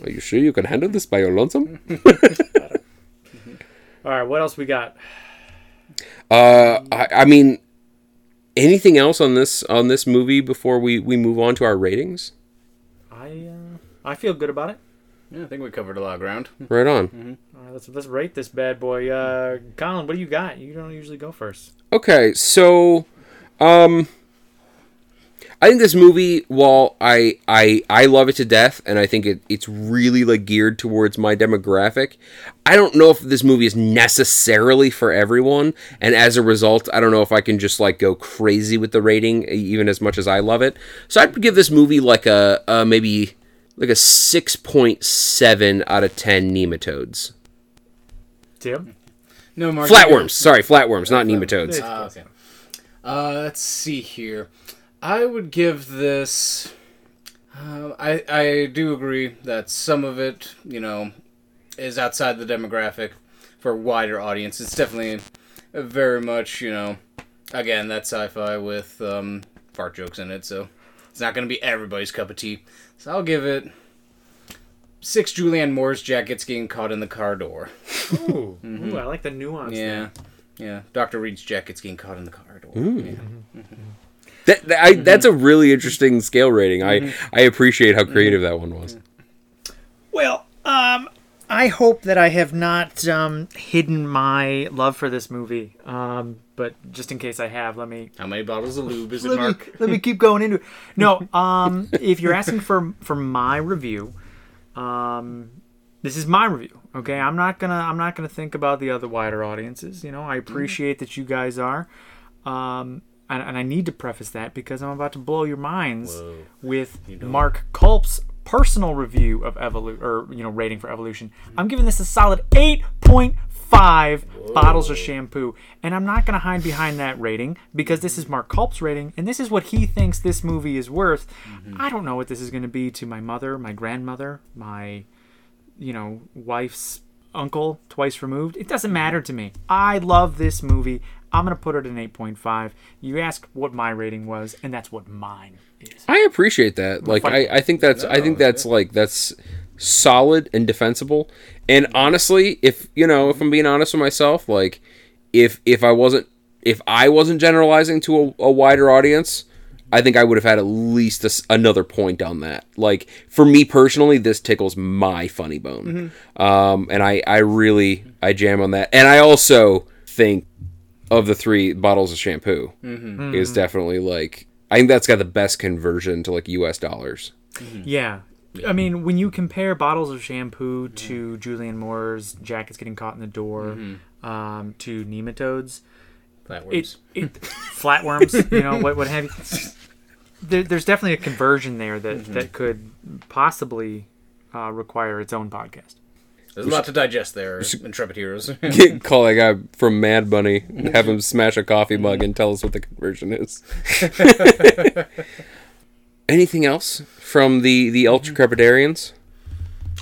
Are you sure you can handle this by your lonesome? [LAUGHS] [LAUGHS] All right, what else we got? Uh I, I mean anything else on this on this movie before we we move on to our ratings? I uh, I feel good about it. Yeah, I think we covered a lot of ground. Right on. All right, let's let's rate this bad boy. Uh, Colin, what do you got? You don't usually go first. Okay, so um I think this movie, while I I I love it to death, and I think it, it's really like geared towards my demographic. I don't know if this movie is necessarily for everyone, and as a result, I don't know if I can just like go crazy with the rating, even as much as I love it. So I'd give this movie like a, a maybe like a six point seven out of ten nematodes. Tim. No, Mark. Flatworms, sorry, flatworms, not nematodes. Uh, okay. Uh, let's see here. I would give this. Uh, I I do agree that some of it, you know, is outside the demographic for a wider audience. It's definitely very much, you know, again that sci-fi with um, fart jokes in it, so it's not going to be everybody's cup of tea. So I'll give it six Julianne Moore's jackets getting caught in the car door. Ooh, [LAUGHS] mm-hmm. ooh, I like the nuance. Yeah, yeah. Doctor Reed's jacket's getting caught in the car door. Hmm. Yeah. Mm-hmm. Mm-hmm. That, that- I, that's a really interesting scale rating. I I appreciate how creative that one was. Well, um, I hope that I have not um, hidden my love for this movie. Um, but just in case I have, let me How many bottles of lube is it, let me, let me keep going into it. No, um, if you're asking for for my review, um, this is my review. Okay, I'm not gonna I'm not gonna think about the other wider audiences. You know, I appreciate that you guys are, um, and, and I need to preface that because I'm about to blow your minds Whoa. with Mark Culp's personal review of evolution or you know rating for Evolution. I'm giving this a solid eight point five bottles of shampoo, and I'm not going to hide behind that rating because this is Mark Culp's rating, and this is what he thinks this movie is worth. Mm-hmm. I don't know what this is going to be to my mother, my grandmother, my you know wife's uncle twice removed. It doesn't matter to me. I love this movie. I'm going to put it an 8.5. You asked what my rating was, and that's what mine is. I appreciate that. Like I, I think that's I think that's like that's solid and defensible. And honestly, if you know, if I'm being honest with myself, like if if I wasn't if I wasn't generalizing to a, a wider audience, I think I would have had at least a s another point on that. Like for me personally, this tickles my funny bone, um, and I I really I jam on that. And I also think of the three bottles of shampoo mm-hmm. is mm-hmm. definitely like I think that's got the best conversion to like U.S. dollars. Mm-hmm. Yeah. I mean, when you compare bottles of shampoo to Julianne Moore's jackets getting caught in the door, um, to nematodes, Flatworms. it, it flatworms, you know, what what have you. [LAUGHS] There, there's definitely a conversion there that that could possibly uh, require its own podcast. There's a lot to digest there, Intrepid Heroes. [LAUGHS] Call that guy from Mad Bunny, have him smash a coffee mug and tell us what the conversion is. [LAUGHS] Anything else from the the ultra crepidarians?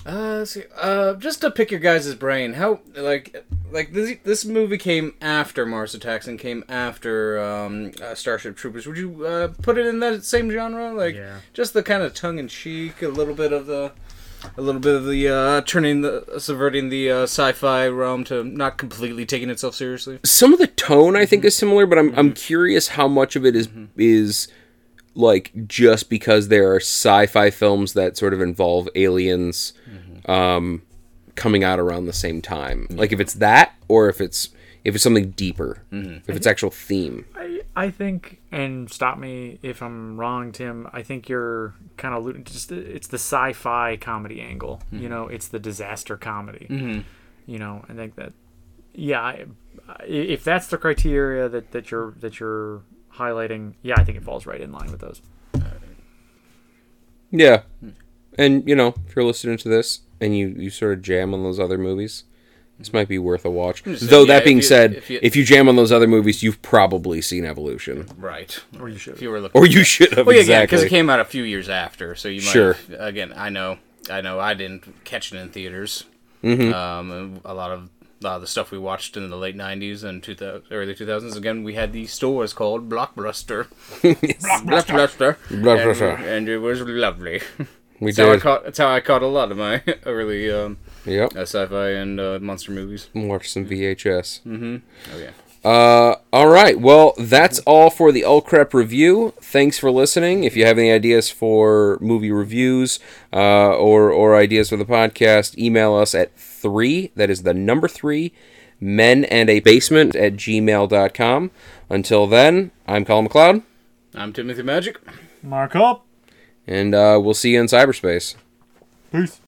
Uh, see. Uh, just to pick your guys' brain, how like like this this movie came after Mars Attacks and came after um, uh, Starship Troopers. Would you uh, put it in that same genre? Like Yeah. just the kind of tongue in cheek, a little bit of the. A little bit of the uh, turning the subverting the uh, sci-fi realm to not completely taking itself seriously. Some of the tone I think is similar, but I'm I'm curious how much of it is is like just because there are sci-fi films that sort of involve aliens um, coming out around the same time. Like if it's that, or if it's if it's something deeper, if it's actual theme. I, I think, and stop me if I'm wrong, Tim. I think you're kind of just it's the sci-fi comedy angle. You know, it's the disaster comedy. Mm-hmm. You know, I think that, yeah, I, I- if that's the criteria that, that you're that you're highlighting, yeah, I think it falls right in line with those. Yeah. And, you know, if you're listening to this and you, you sort of jam on those other movies, this might be worth a watch. Though saying, yeah, that being if you- said, if if you- you, jam on those other movies, you've probably seen Evolution. Right. Or you should. If you were looking Or you should have, Well, yeah, because it came out a few years after, so you might. Sure. have- again, I know, I know, I didn't catch it in theaters. Mm-hmm. Um, a lot of a lot of the stuff we watched in the late '90s and 2000, early 2000s. Again, we had these stores called Blockbuster. [LAUGHS] Blockbuster. Blockbuster. And, and it was lovely. [LAUGHS] we That's how, I did. caught, that's how I caught a lot of my [LAUGHS] early um, Yep. uh, sci-fi and uh, monster movies. Watch some VHS. Mm-hmm. Oh yeah. Uh, all right. Well, that's all for the Ulcrep review. Thanks for listening. If you have any ideas for movie reviews uh, or or ideas for the podcast, email us at three. That is the number three. Men and a basement at gmail.com. Until then, I'm Colin McLeod, I'm Timothy Magic. Mark up. And uh, we'll see you in cyberspace. Peace.